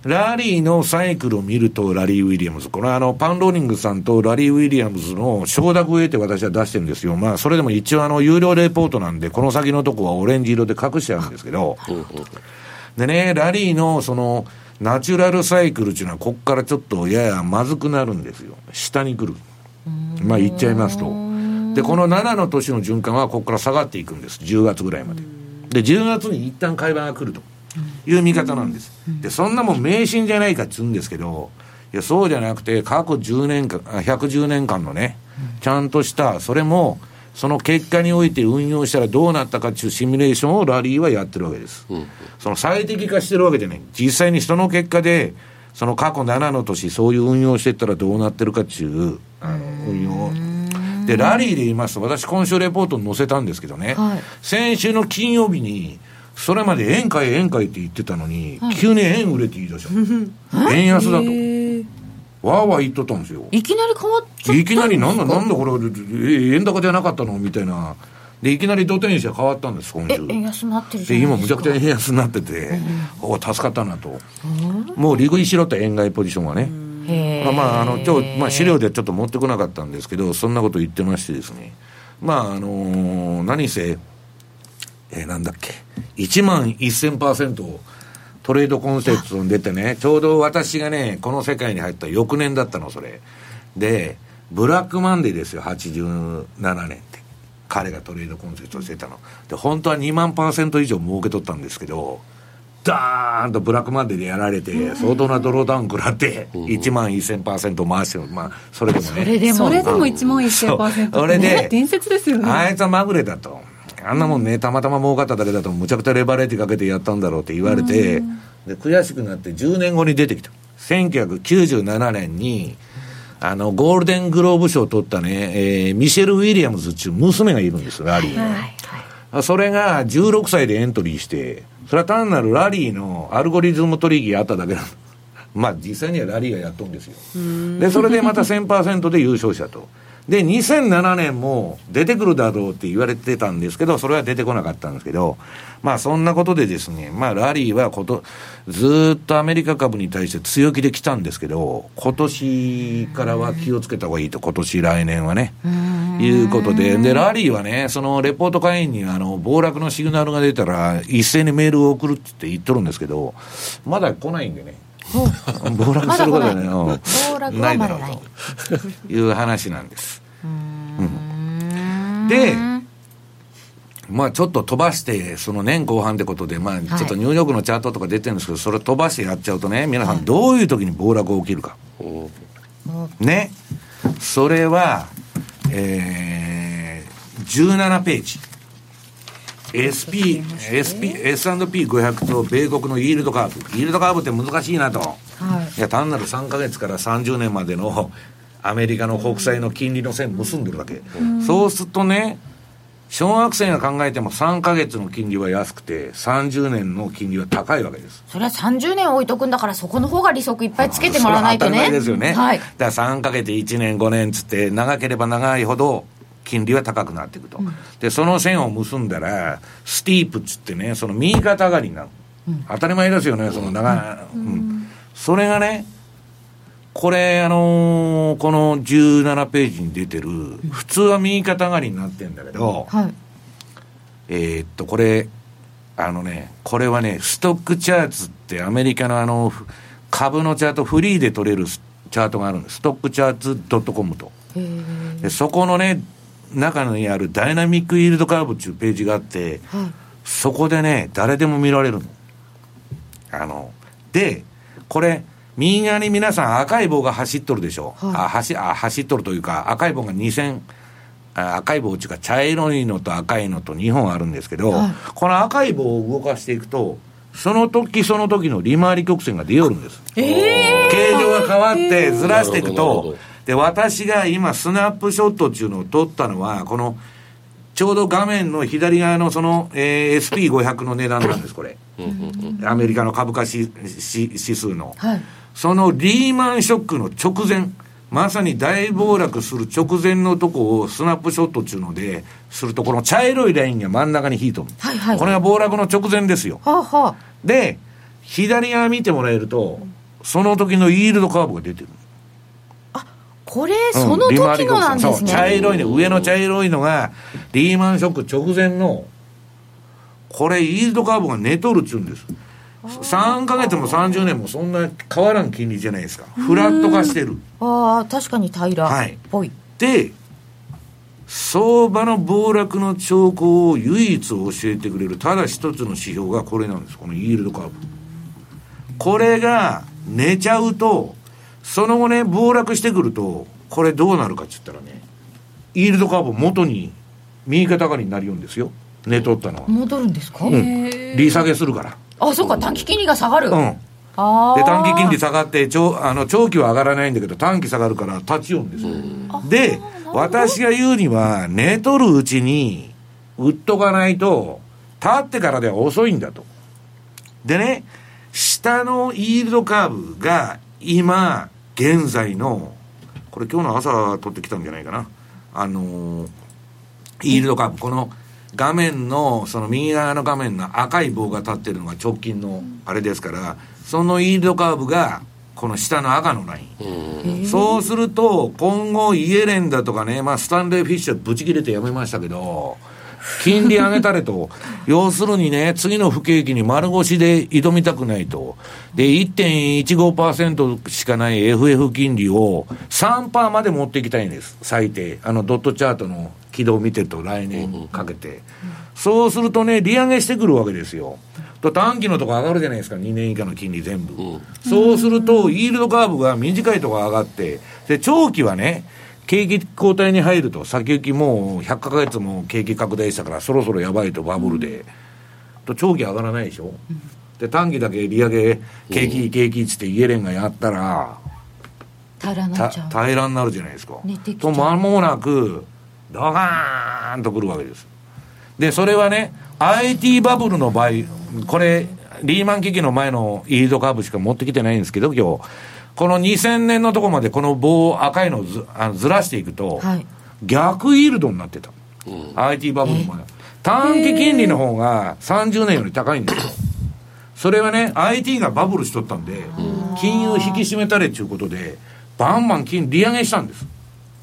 ラリーのサイクルを見ると、ラリー・ウィリアムズ。これはあの、パンローニングさんとラリー・ウィリアムズの承諾を得て私は出してるんですよ。まあ、それでも一応あの、有料レポートなんで、この先のとこはオレンジ色で隠してあるんですけど、でね、ラリーのその、ナチュラルサイクルっていうのは、こっからちょっとややまずくなるんですよ。下に来る。まあ言っちゃいますと。で、この7の年の循環はここから下がっていくんです。10月ぐらいまで。で、10月に一旦会話が来るという見方なんです。で、そんなもん迷信じゃないかって言うんですけど、いや、そうじゃなくて、過去10年間、110年間のね、ちゃんとした、それも、その結果において運用したらどうなったかっていうシミュレーションをラリーはやってるわけです。その最適化してるわけでね、実際にその結果で、その過去7の年、そういう運用していったらどうなってるかっていう、あの、運用。で、ラリーで言いますと、私今週レポートに載せたんですけどね、はい先週の金曜日に、それまで円買い円買いって言ってたのに、急に円売れって言い出した。円安だと。わーわー言っとったんですよ。いきなり変わっちゃいきなりなんだなんだこれ、え円高じゃなかったの？みたいな。で、いきなり土天使が変わったんです、今え週。円安になってるじで、今むちゃくちゃ円安になってて、お助かったなと。もう利食いしろと円買いポジションはね。へーまあ、あの、ちょ、まあ、資料でちょっと持ってこなかったんですけど、そんなこと言ってましてですね。まあ、あのー何せ、えーなんだっけ、1万1000%トレードコンセプトに出てね、ちょうど私がね、この世界に入った翌年だったの、それ。で、ブラックマンデーですよ、87年って。彼がトレードコンテストしてたの。で、本当は2万パーセント以上儲け取ったんですけど、ダーンとブラックマンデーでやられて、相当なドローダウン食らって、1万1000%回してる。まあ、それでもね。それでもそれでも1万1000%それで伝説ですよねあいつはまぐれだと。あんなもんね、たまたま儲かっただけだと、むちゃくちゃレバレッジかけてやったんだろうって言われて、で悔しくなって10年後に出てきた。1997年に、あの、ゴールデングローブ賞を取ったね、えーミシェル・ウィリアムズっていう娘がいるんですよ、ラリーの。それが16歳でエントリーして、それは単なるラリーのアルゴリズム取引があっただけなの。まあ実際にはラリーがやっとんですよ。で、それでまた1000%で優勝したと。で、2007年も出てくるだろうって言われてたんですけど、それは出てこなかったんですけど、まあそんなことでですね、まあラリーはこと、ずーっとアメリカ株に対して強気で来たんですけど、今年からは気をつけた方がいいと、今年来年はね。いうことで、で、ラリーはね、そのレポート会員にあの、暴落のシグナルが出たら、一斉にメールを送るって言っとるんですけど、まだ来ないんでね。暴落することはないうん暴落はいまだないうという話なんです。うんで、まあちょっと飛ばして、その年後半ってことで、まあちょっとニューヨークのチャートとか出てるんですけど、それ飛ばしてやっちゃうとね、皆さんどういう時に暴落が起きるか。ね。それは、えー、17ページ。SP、SP、S&P500 と米国のイールドカーブ。イールドカーブって難しいなと。はいいや、単なる3ヶ月から30年までのアメリカの国債の金利の線結んでるだけ。そうするとね、小学生が考えても3ヶ月の金利は安くて、30年の金利は高いわけです。それは30年置いとくんだからそこの方が利息いっぱいつけてもらわないとね当たり前ですよね。はいだから3ヶ月1年5年つって長ければ長いほど金利は高くなっていくと。で、その線を結んだら、スティープっつってね、その右肩上がりになる。当たり前ですよね、その長い、うん。それがね、これ、あのーこの17ページに出てる、普通は右肩上がりになってんだけど、はい。えーっと、これ、あのね、これはね、ストックチャーツってアメリカのあの、ふ株のチャート、フリーで取れるスチャートがあるんです。ストックチャーツ .com と。でそこのね、中にあるダイナミックイールドカーブっていうページがあって、そこでね、誰でも見られるの。あの、で、これ、右側に皆さん赤い棒が走っとるでしょ。あ走あ走っとるというか、赤い棒が2000、あ赤い棒っていうか茶色いのと赤いのと2本あるんですけど、この赤い棒を動かしていくと、その時その時の利回り曲線が出よるんです。形状が変わってずらしていくとなるほどなるほど、で、私が今スナップショットっていうのを撮ったのは、この、ちょうど画面の左側のその、えー SP500 の値段なんです、これ。アメリカの株価指数の。はいそのリーマンショックの直前、まさに大暴落する直前のとこをスナップショットっていうので、すると、この茶色いラインが真ん中に引いとる。はいはいこれが暴落の直前ですよ。はあはあで、左側見てもらえると、その時のイールドカーブが出てる。これうんその時のなんですそう茶ね色いの、上の茶色いのが、リーマンショック直前の、これ、イールドカーブが寝とるっちゅうんです。3ヶ月も30年もそんな変わらん金利じゃないですか。フラット化してる。ああ確かに平らはいっぽいで、相場の暴落の兆候を唯一教えてくれる、ただ一つの指標がこれなんです。このイールドカーブ。これが寝ちゃうと、その後ね、暴落してくると、これどうなるかって言ったらね、イールドカーブ元に右肩上がりになるようんですよ。寝とったのは。戻るんですか、うん。利下げするから。あそうか短期金利が下がる、うん。で、短期金利下がって、長あの長期は上がらないんだけど、短期下がるから立ちようんですよ。で、私が言うには、寝とるうちに、売っとかないと、立ってからでは遅いんだと。でね、下のイールドカーブが今、現在の、これ今日の朝取ってきたんじゃないかな。あのー、イールドカーブ、この画面の、その右側の画面の赤い棒が立ってるのが直近のあれですから、そのイールドカーブが、この下の赤のライン。そうすると、今後イエレンだとかね、まあスタンレー・フィッシュブチ切れてやめましたけど、金利上げたれと。要するにね、次の不景気に丸腰で挑みたくないと。で、1.15%しかない FF 金利を3%まで持っていきたいんです。最低。あの、ドットチャートの軌道を見てると来年かけて。そうするとね、利上げしてくるわけですよ。と短期のとこ上がるじゃないですか、2年以下の金利全部。そうすると、イールドカーブが短いとこ上がって、で、長期はね、景気後退に入ると、先行きもう100ヶ月も景気拡大したから、そろそろやばいと、バブルで。と、長期上がらないでしょ？で、短期だけ利上げ、景気、景気っつってイエレンがやったら、平らになるじゃないですかと、う間もなく、ドガーンとくるわけです。で、それはね、IT バブルの場合、これ、リーマン危機の前のイールドカーブしか持ってきてないんですけど、今日。この2000年のとこまでこの棒赤いのをずあのずらしていくと、はい逆イールドになってた。IT バブルの前。短期金利の方が30年より高いんですよ。それはね、IT がバブルしとったんで、金融引き締めたれっていうことで、バンバン金利上げしたんです。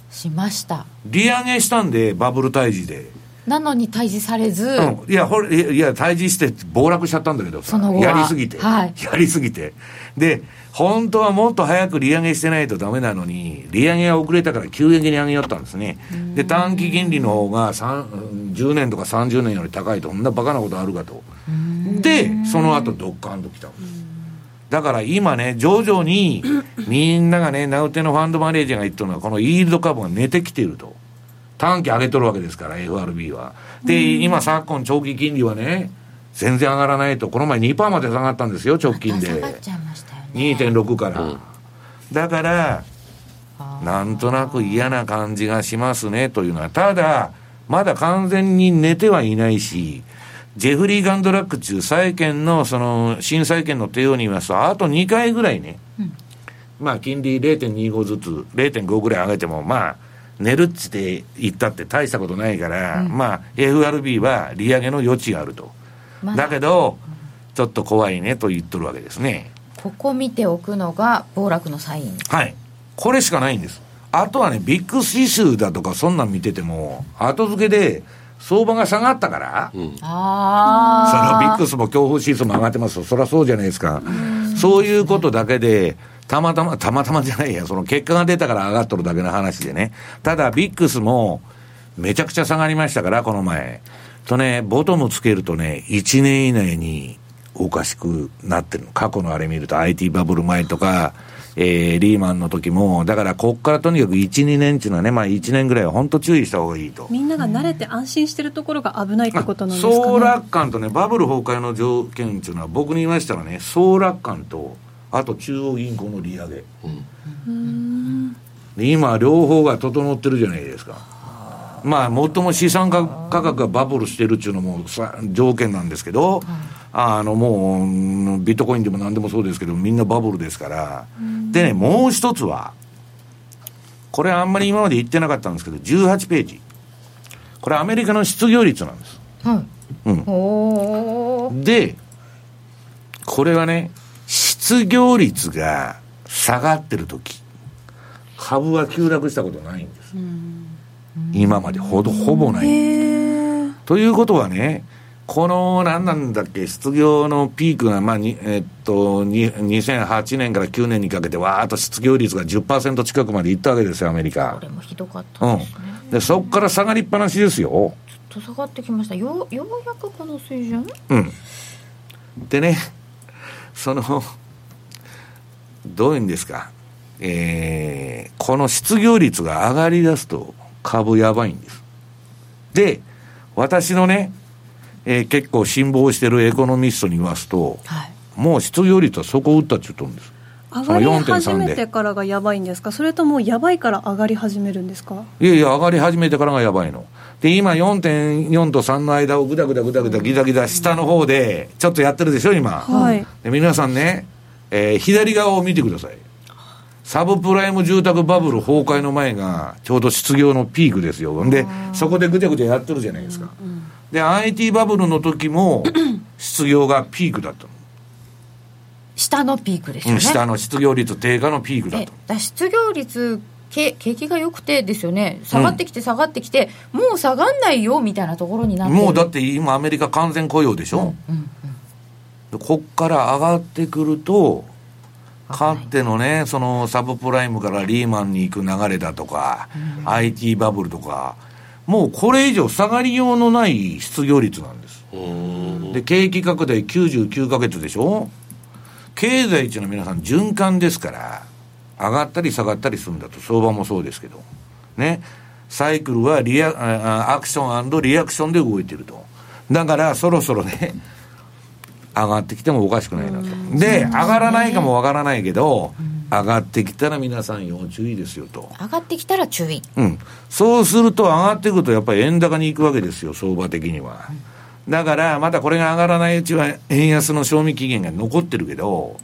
しました利上げしたんで、バブル退治で。なのに退治されず、うん、いや、ほれ、いや退治して暴落しちゃったんだけどさその後はやりすぎて、はいやりすぎて。で、本当はもっと早く利上げしてないとダメなのに、利上げが遅れたから急激に上げよったんですね。で、短期金利の方が3 10年とか30年より高いと、そんなバカなことあるかと。で、その後ドッカンと来たんです。だから今ね、徐々に、みんながね、名うてのファンドマネージャーが言ってるのは、このイールド株が寝てきていると。短期上げとるわけですから、FRB は。で、今昨今長期金利はね、全然上がらないと、この前2%まで下がったんですよ、直近で。下がっちゃいましたよね2.6から。だから、なんとなく嫌な感じがしますね、というのは。ただ、まだ完全に寝てはいないし、ジェフリー・ガンドラック中、債券の、その、新債券の帝王に言いますと、あと2回ぐらいね、まあ、金利0.25ずつ、0.5ぐらい上げても、まあ、寝るっつって言ったって大したことないから、まあ、FRB は利上げの余地があると。まだだけど、ちょっと怖いねと言っとるわけですね。ここ見ておくのが暴落のサインはい。これしかないんです。あとはね、ビッグ指数だとかそんなん見てても、後付けで相場が下がったから、そのビあッグスも恐怖指数も上がってますよ。そりゃそうじゃないですか。そういうことだけで、たまたま、たまたまじゃないや、その結果が出たから上がっとるだけの話でね。ただ、ビックスも、めちゃくちゃ下がりましたから、この前。とね、ボトムつけるとね、1年以内におかしくなってるの。過去のあれ見ると、IT バブル前とか、えー、リーマンの時も、だからこっからとにかく1、2年っていうのはね、まあ1年ぐらいは本当注意した方がいいと。みんなが慣れて安心してるところが危ないってことなんですかね総楽観とね、バブル崩壊の条件っていうのは、僕に言いましたらね、総楽観と、あと中央銀行の利上げ。で今、両方が整ってるじゃないですか。まあ、最も資産価格がバブルしてるっていうのもさ条件なんですけど、あのもううん、ビットコインでも何でもそうですけど、みんなバブルですから。でね、もう一つは、これあんまり今まで言ってなかったんですけど、18ページ。これアメリカの失業率なんです。あはいうん。で、これはね、失業率が下がってる時株は急落したことないんです。今までほど、ほぼない。ということはね、この、何なんだっけ、失業のピークが、まあ、にえっと、に2008年から9年にかけて、わーっと失業率が10%近くまでいったわけですよ、アメリカこ。れもひどかったうんですね、。で、そこから下がりっぱなしですよ。ちょっと下がってきましたようようやくこの水準？うん。でね、その、どういうんですか、えー、この失業率が上がり出すと株やばいんです。で、私のね、えー結構辛抱してるエコノミストに言わすと、はいもう失業率はそこを打ったって言っとるんです。上がりその4.3始めてからがやばいんですか？それともやばいから上がり始めるんですか？いやいや、上がり始めてからがやばいの。で、今4.4と3の間をぐだぐだぐだぐだギザギザ下の方で、ちょっとやってるでしょ、今。はいで皆さんね、えー左側を見てください。サブプライム住宅バブル崩壊の前が、ちょうど失業のピークですよ。で、そこでぐちゃぐちゃやってるじゃないですか。で、IT バブルの時も、失業がピークだったの。下のピークですよね。うん下の失業率低下のピークだえと。だ失業率け景気が良くてですよね下がってきて下がってきて、もう下がんないよみたいなところになってるもうだって今アメリカ完全雇用でしょ、でこっから上がってくると、かつてのね、そのサブプライムからリーマンに行く流れだとか、IT バブルとか、もうこれ以上下がりようのない失業率なんです。で、景気拡大99ヶ月でしょ？経済っていうのは皆さん循環ですから、上がったり下がったりするんだと、相場もそうですけど。ね。サイクルはリアあアクションリアクションで動いてると。だからそろそろね、上がってきてもおかしくないなと。で、上がらないかもわからないけど、上がってきたら皆さん要注意ですよと。上がってきたら注意うん。そうすると上がってくるとやっぱり円高に行くわけですよ、相場的には。だから、まだこれが上がらないうちは円安の賞味期限が残ってるけど、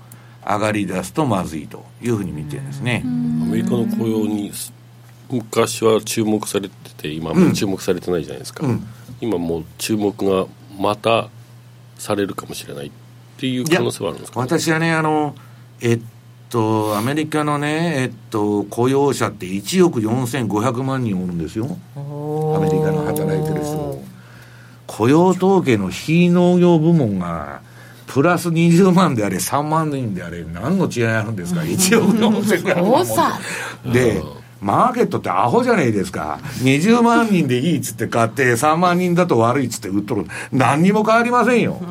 上がり出すとまずいというふうに見てるんですね。アメリカの雇用に昔は注目されてて今はもう注目されてないじゃないですか、今もう注目がまたされるかもしれないっていう可能性はあるんですか、ね、私はね、あの、えっと、アメリカのね、えっと、雇用者って1億4500万人おるんですよ。アメリカの働いてる人。雇用統計の非農業部門が、プラス20万であれ、3万人であれ、何の違いあるんですか、1億4500万で、マーケットってアホじゃないですか。20万人でいいっつって買って、3万人だと悪いっつって売っとる。何にも変わりませんよ。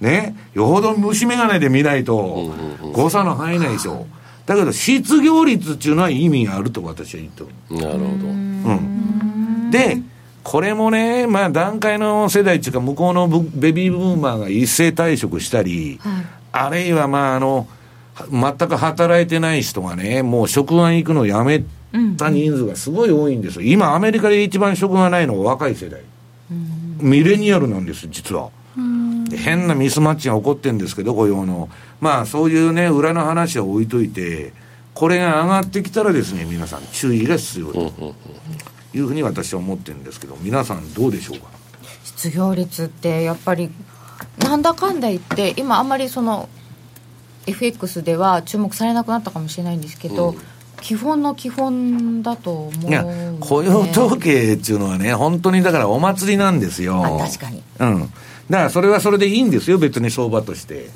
ね？よほど虫眼鏡で見ないと、誤差の範囲内でしょ。だけど、失業率っていうのは意味があると私は言ってる。なるほどうん。で、これもね、まあ段階の世代っていうか、向こうのブベビーブーマーが一斉退職したり、あるいはまああの、全く働いてない人がね、もう職場に行くのをやめた人数がすごい多いんですよ。今、アメリカで一番職がないのは若い世代。ミレニアルなんです、実は。で変なミスマッチが起こってるんですけど、雇用の。まあ、そういうね、裏の話は置いといて、これが上がってきたらですね、皆さん注意が必要というふうに私は思ってるんですけど、皆さんどうでしょうか？失業率ってやっぱりなんだかんだ言って今あんまりその FX では注目されなくなったかもしれないんですけど、基本の基本だと思う、いや、雇用統計っていうのはね、本当にだからお祭りなんですよ。あ確かに。うん。だからそれはそれでいいんですよ、別に相場として。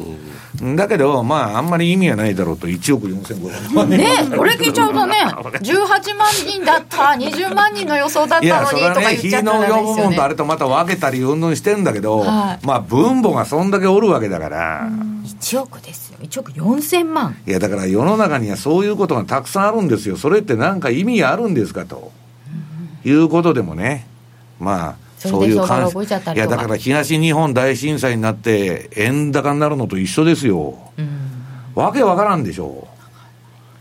だけど、まあ、あんまり意味がないだろうと、1億4500万ねえこれ聞いちゃうとね18万人だった20万人の予想だっいや、たのそれはね、にとか言っ非ちゃったらです農業部門とあれとまた分けたり、うんぬんしてんだけど、はい。まあ、分母がそんだけおるわけだから、1億ですよ1億4000万いや、だから世の中にはそういうことがたくさんあるんですよ。それってなんか意味があるんですかと。いうことでもね、まあ、そそういうれで相場が関動いちゃったりいや、だから東日本大震災になって、円高になるのと一緒ですよ。わけわからんでしょう。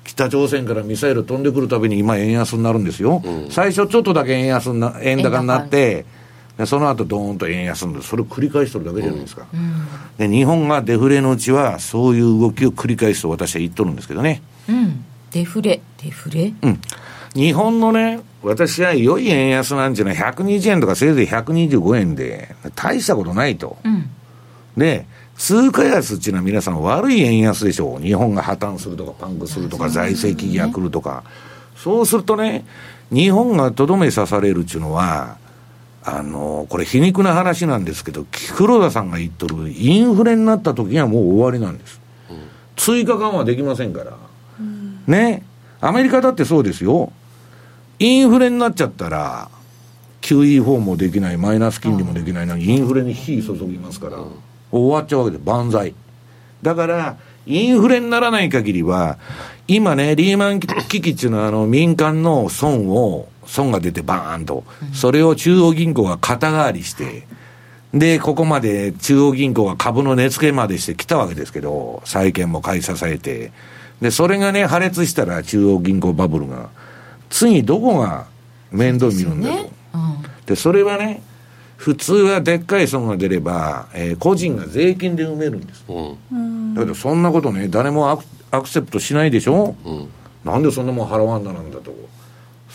北朝鮮からミサイル飛んでくるたびに今円安になるんですよ。最初ちょっとだけ円安にな、円高になって、でその後ドーンと円安になる。それを繰り返してるだけじゃないですか。で、日本がデフレのうちはそういう動きを繰り返すと私は言っとるんですけどね。うんデフレデフレ？うん。日本のね、私は良い円安なんていうのは120円とかせいぜい125円で、大したことないと。うんで、通貨安っていうのは皆さん悪い円安でしょう。日本が破綻するとかパンクするとか財政危機が来るとか。そうするとね、日本がとどめ刺されるっていうのは、あの、これ皮肉な話なんですけど、黒田さんが言っとるインフレになった時にはもう終わりなんです。追加緩和できませんから。ね。アメリカだってそうですよ。インフレになっちゃったら、QE4 もできない、マイナス金利もできないのに、インフレに火注ぎますから、終わっちゃうわけで、万歳。だから、インフレにならない限りは、今ね、リーマン危機っていうのは、あの、民間の損を、損が出てバーンと、それを中央銀行が肩代わりして、で、ここまで中央銀行が株の値付けまでしてきたわけですけど、債券も買い支えて、で、それがね、破裂したら中央銀行バブルが、次どこが面倒見るんだと。ね。うん。で、それはね、普通はでっかい損が出れば、えー個人が税金で埋めるんです。うん。だけど、そんなことね、誰もアクアクセプトしないでしょ？うん。なんでそんなもん払わんななんだと。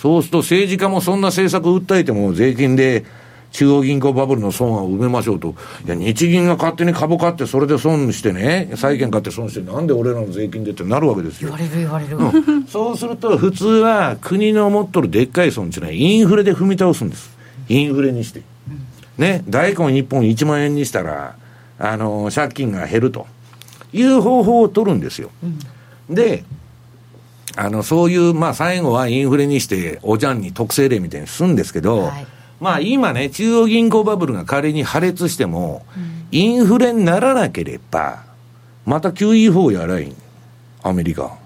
そうすると政治家もそんな政策を訴えても税金で中央銀行バブルの損を埋めましょうと。いや、日銀が勝手に株買ってそれで損してね、債券買って損してなんで俺らの税金でってなるわけですよ言わ。れる言われる、そうすると普通は国の持っとるでっかい損っていうのはインフレで踏み倒すんです。インフレにして。ね、大根1本1万円にしたら、あの、借金が減るという方法を取るんですよ。で、あの、そういう、まあ最後はインフレにして、おじゃんに特性例みたいにするんですけど、はいまあ今ね、中央銀行バブルが仮に破裂しても、インフレにならなければ、また QE4 やらいいアメリカ。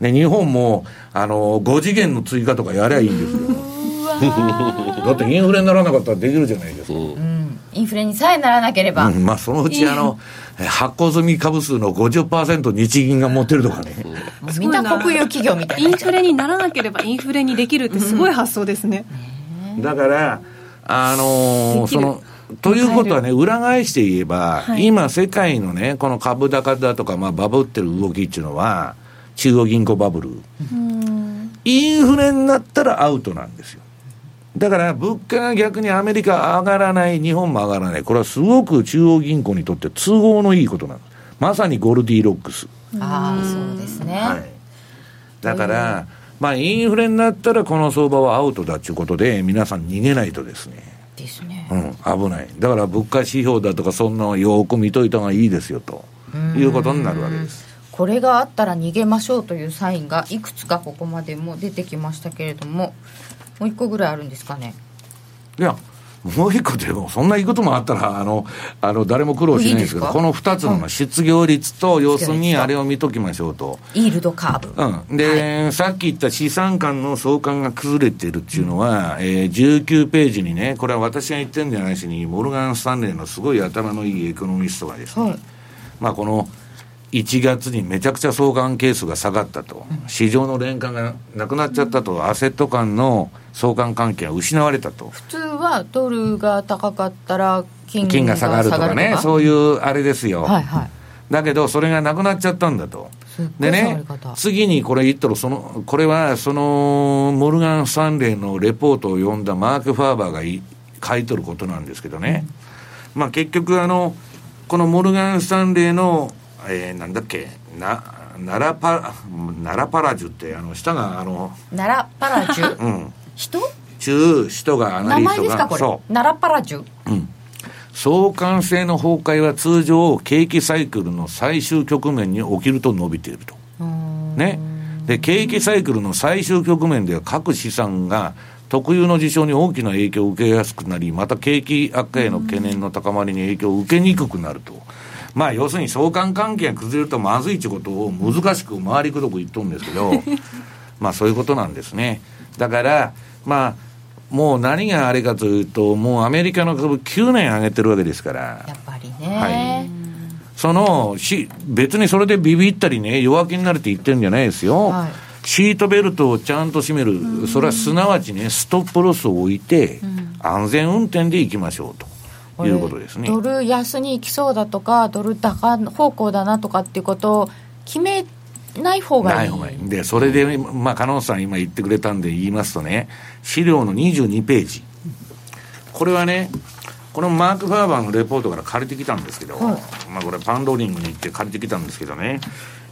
ね、日本も、あの、5次元の追加とかやりゃいいんですよ。だってインフレにならなかったらできるじゃないですか。う。ん、インフレにさえならなければ、うん、まあそのうちあの、発行済み株数の50%日銀が持ってるとかね。みんな国有企業みたいにインフレにならなければインフレにできるってすごい発想ですね、だから、あのーその、ということはね、裏返して言えば、はい。今、世界のね、この株高だとか、まあ、バブってる動きっていうのは、中央銀行バブル、インフレになったらアウトなんですよ。だから、物価が逆にアメリカ上がらない、日本も上がらない、これはすごく中央銀行にとって都合のいいことなんです。まさにゴルディロックス。ああそうですね、はい、だから、まあ、インフレになったらこの相場はアウトだということで、皆さん逃げないとですね、ですねうん、危ない。だから物価指標だとか、そんなのよく見といた方がいいですよということになるわけです。これがあったら逃げましょうというサインがいくつかここまでも出てきましたけれどももう一個ぐらいあるんですかね。いや、もう一個でも、そんないいこともあったら、あの、あの誰も苦労しないんですけど、この二つの失業率と、要するにあれを見ときましょうと。イールドカーブ、うん、で、さっき言った資産間の相関が崩れてるっていうのは、えー19ページにね、これは私が言ってるんじゃないしに、モルガン・スタンレーのすごい頭のいいエコノミストがですね、はい。まあこの1月にめちゃくちゃ相関係数が下がったと、市場の連関がなくなっちゃったと、アセット間の相関関係が失われたと。普通はドルが高かったら金金が下がるとかね、うそういうあれですよ。はいはいだけど、それがなくなっちゃったんだと。でね次にこれ言ったら、その、これは、その、モルガン・スタンレーのレポートを読んだマーク・ファーバーがい書いとることなんですけどね。まあ結局、あの、このモルガン・スタンレーの、えーなんだっけ、な、ナラパ、ナラパラジュって、あの、下が、あの、ナラパラジュ？うん、人？中、人がアナ名リストが、前ですかこれ。そう。ナラパラジュ？相関性の崩壊は通常、景気サイクルの最終局面に起きると述べていると。ね。で、景気サイクルの最終局面では各資産が特有の事象に大きな影響を受けやすくなり、また景気悪化への懸念の高まりに影響を受けにくくなると。まあ、要するに相関関係が崩れるとまずいってことを難しく回りくどく言っとるんですけど、まあそういうことなんですね。だから、まあ、もう何があれかというと、もうアメリカの株9年上げてるわけですから、やっぱりね、はい。そのし、別にそれでビビったりね、弱気になるって言ってるんじゃないですよ。はい。シートベルトをちゃんと締める、それはすなわちね、ストップロスを置いて、安全運転でいきましょうということですね。ドル安に行きそうだとかドル高方向だなとかっていうことを決めない方がいいない方がいい。で、それで、まあ、加納さん今言ってくれたんで言いますとね、資料の22ページ。これはね、このマーク・ファーバーのレポートから借りてきたんですけど、まあこれパンローリングに行って借りてきたんですけどね、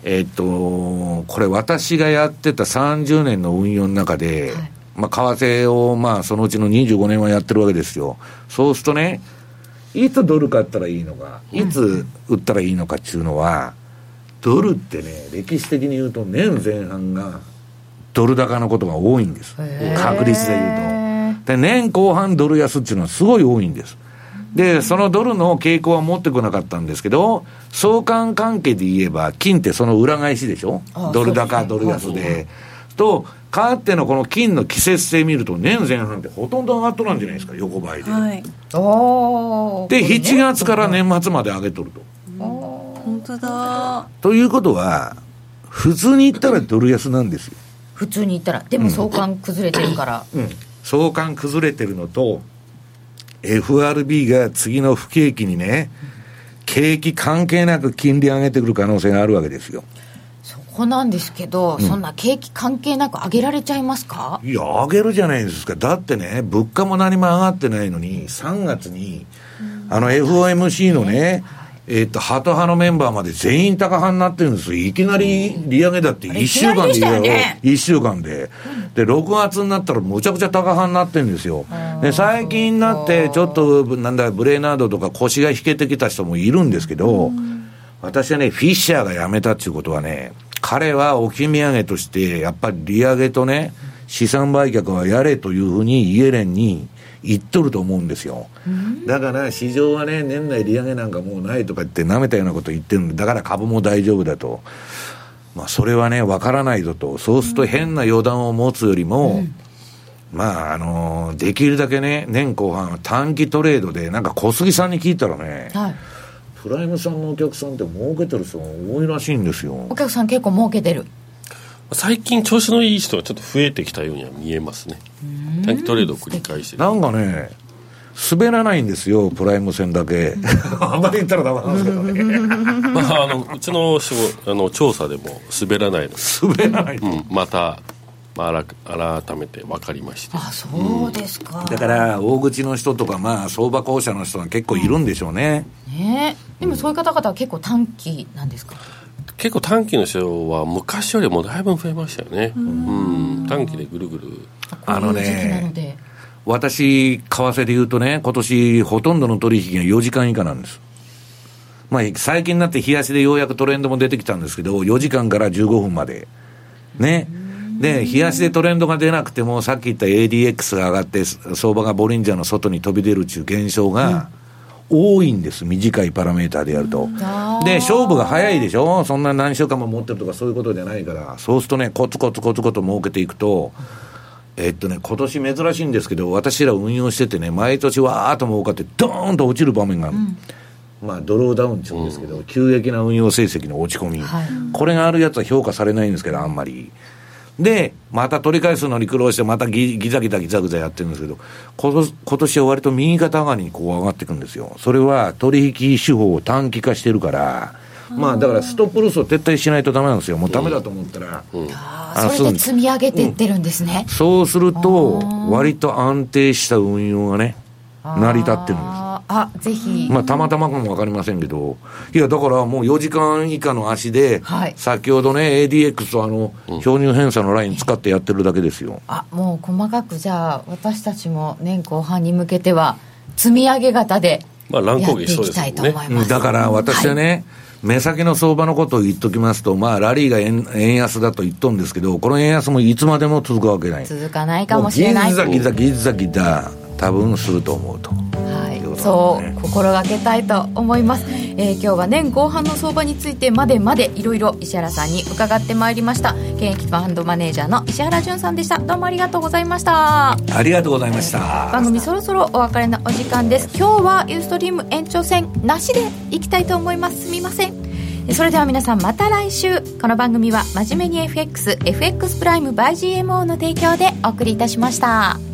えっと、これ私がやってた30年の運用の中で、まあ為替をまあそのうちの25年はやってるわけですよ。そうするとね、いつドル買ったらいいのか、いつ売ったらいいのかっていうのは、ドルってね、歴史的に言うと年前半がドル高のことが多いんです。確率で言うと。で、年後半ドル安っていうのはすごい多いんです。で、そのドルの傾向は持ってこなかったんですけど、相関関係で言えば、金ってその裏返しでしょ？ドル高、ドル安で。と、かわってのこの金の季節性見ると、年前半ってほとんど上がっとらんじゃないですか、横ばいで。はい。で、これね7月から年末まで上げとると。本当だ。ということは、普通に言ったらドル安なんですよ。普通に言ったら。でも相関崩れてるから、相関崩れてるのと、FRB が次の不景気にね、景気関係なく金利上げてくる可能性があるわけですよ。そこなんですけど、うん、そんな景気関係なく上げられちゃいますか？いや、上げるじゃないですか。だってね、物価も何も上がってないのに、3月に、あの FOMC のね、えっと、ハト派のメンバーまで全員高派になってるんですよ。いきなり利上げだって1週間で言うよ。1週間で。で、6月になったらむちゃくちゃ高派になってるんですよ。で、最近になって、ちょっと、なんだ、ブレーナードとか腰が引けてきた人もいるんですけど、私はね、フィッシャーが辞めたっていうことはね、彼は置き土産として、やっぱり利上げとね、資産売却はやれというふうにイエレンに言っとると思うんですよ。だから市場はね、年内利上げなんかもうないとか言って舐めたようなこと言ってるんで、だから株も大丈夫だと。まあそれはね、わからないぞと。そうすると変な予断を持つよりも、まあ、あのー、できるだけね、年後半短期トレードで、なんか小杉さんに聞いたらね、はい、プライムさんのお客さんって儲けてる人が多いらしいんですよ。お客さん結構儲けてる。最近調子のいい人がちょっと増えてきたようには見えますね。短期トレードを繰り返してなんかね滑らないんですよプライム戦だけ。あんまり言ったらダメなんですけどね。まああのうちのあの調査でも滑らないの。滑らない、うん、またまあ、改めて分かりましたあそうですか、うん、だから大口の人とかまあ相場公社の人が結構いるんでしょうね、ねでもそういう方々は結構短期なんですか、結構短期の人は昔よりもだいぶ増えましたよね、うん、短期でぐるぐる。あのね私為替で言うとね今年ほとんどの取引が4時間以下なんです。まあ最近になって冷やしでようやくトレンドも出てきたんですけど4時間から15分まで。ねで、冷やしでトレンドが出なくても、さっき言った ADX が上がって、相場がボリンジャーの外に飛び出るっていう現象が、うん。多いんです、短いパラメーターでやると。で、勝負が早いでしょ、そんな何週間も持ってるとか、そういうことじゃないから、そうするとね、コツコツコツコツ儲けていくと、えっとね、今年珍しいんですけど、私ら運用しててね、毎年わーっと儲かって、ドーンと落ちる場面がある。うん。まあ、ドローダウンって言うんですけど、急激な運用成績の落ち込み、はい、これがあるやつは評価されないんですけど、あんまり。で、また取り返すのに苦労して、またギギザギザギザギザやってるんですけど、今年は割と右肩上がりにこう上がっていくんですよ。それは取引手法を短期化してるから、まあだからストップロスを撤退しないとだめなんですよ。もうだめだと思ったら。うんうん、あそれで積み上げていってるんですね。うん、そうすると、割と安定した運用がね、成り立ってるんです。あぜひ。まあたまたまかも分かりませんけど。いやだからもう4時間以下の足で、はい、先ほどね ADX とあの標入偏差のライン使ってやってるだけですよ、あもう細かくじゃあ私たちも年後半に向けては積み上げ型でやっていきたいと思います、まあ、だから私はね、はい。目先の相場のことを言っときますと、まあ、ラリーが円円安だと言っとんですけど、この円安もいつまでも続くわけない。続かないかもしれない。ギザギザギザギザ、多分すると思うと。そう心がけたいと思います、えー、今日は年後半の相場についてまでまでいろいろ石原さんに伺ってまいりました。現役ファンドマネージャーの石原潤さんでした。どうもありがとうございました。ありがとうございました。番組そろそろお別れのお時間です。今日はユーストリーム延長戦なしでいきたいと思います。すみません。それでは皆さんまた来週。この番組は真面目に FXFX プライム by GMO の提供でお送りいたしました。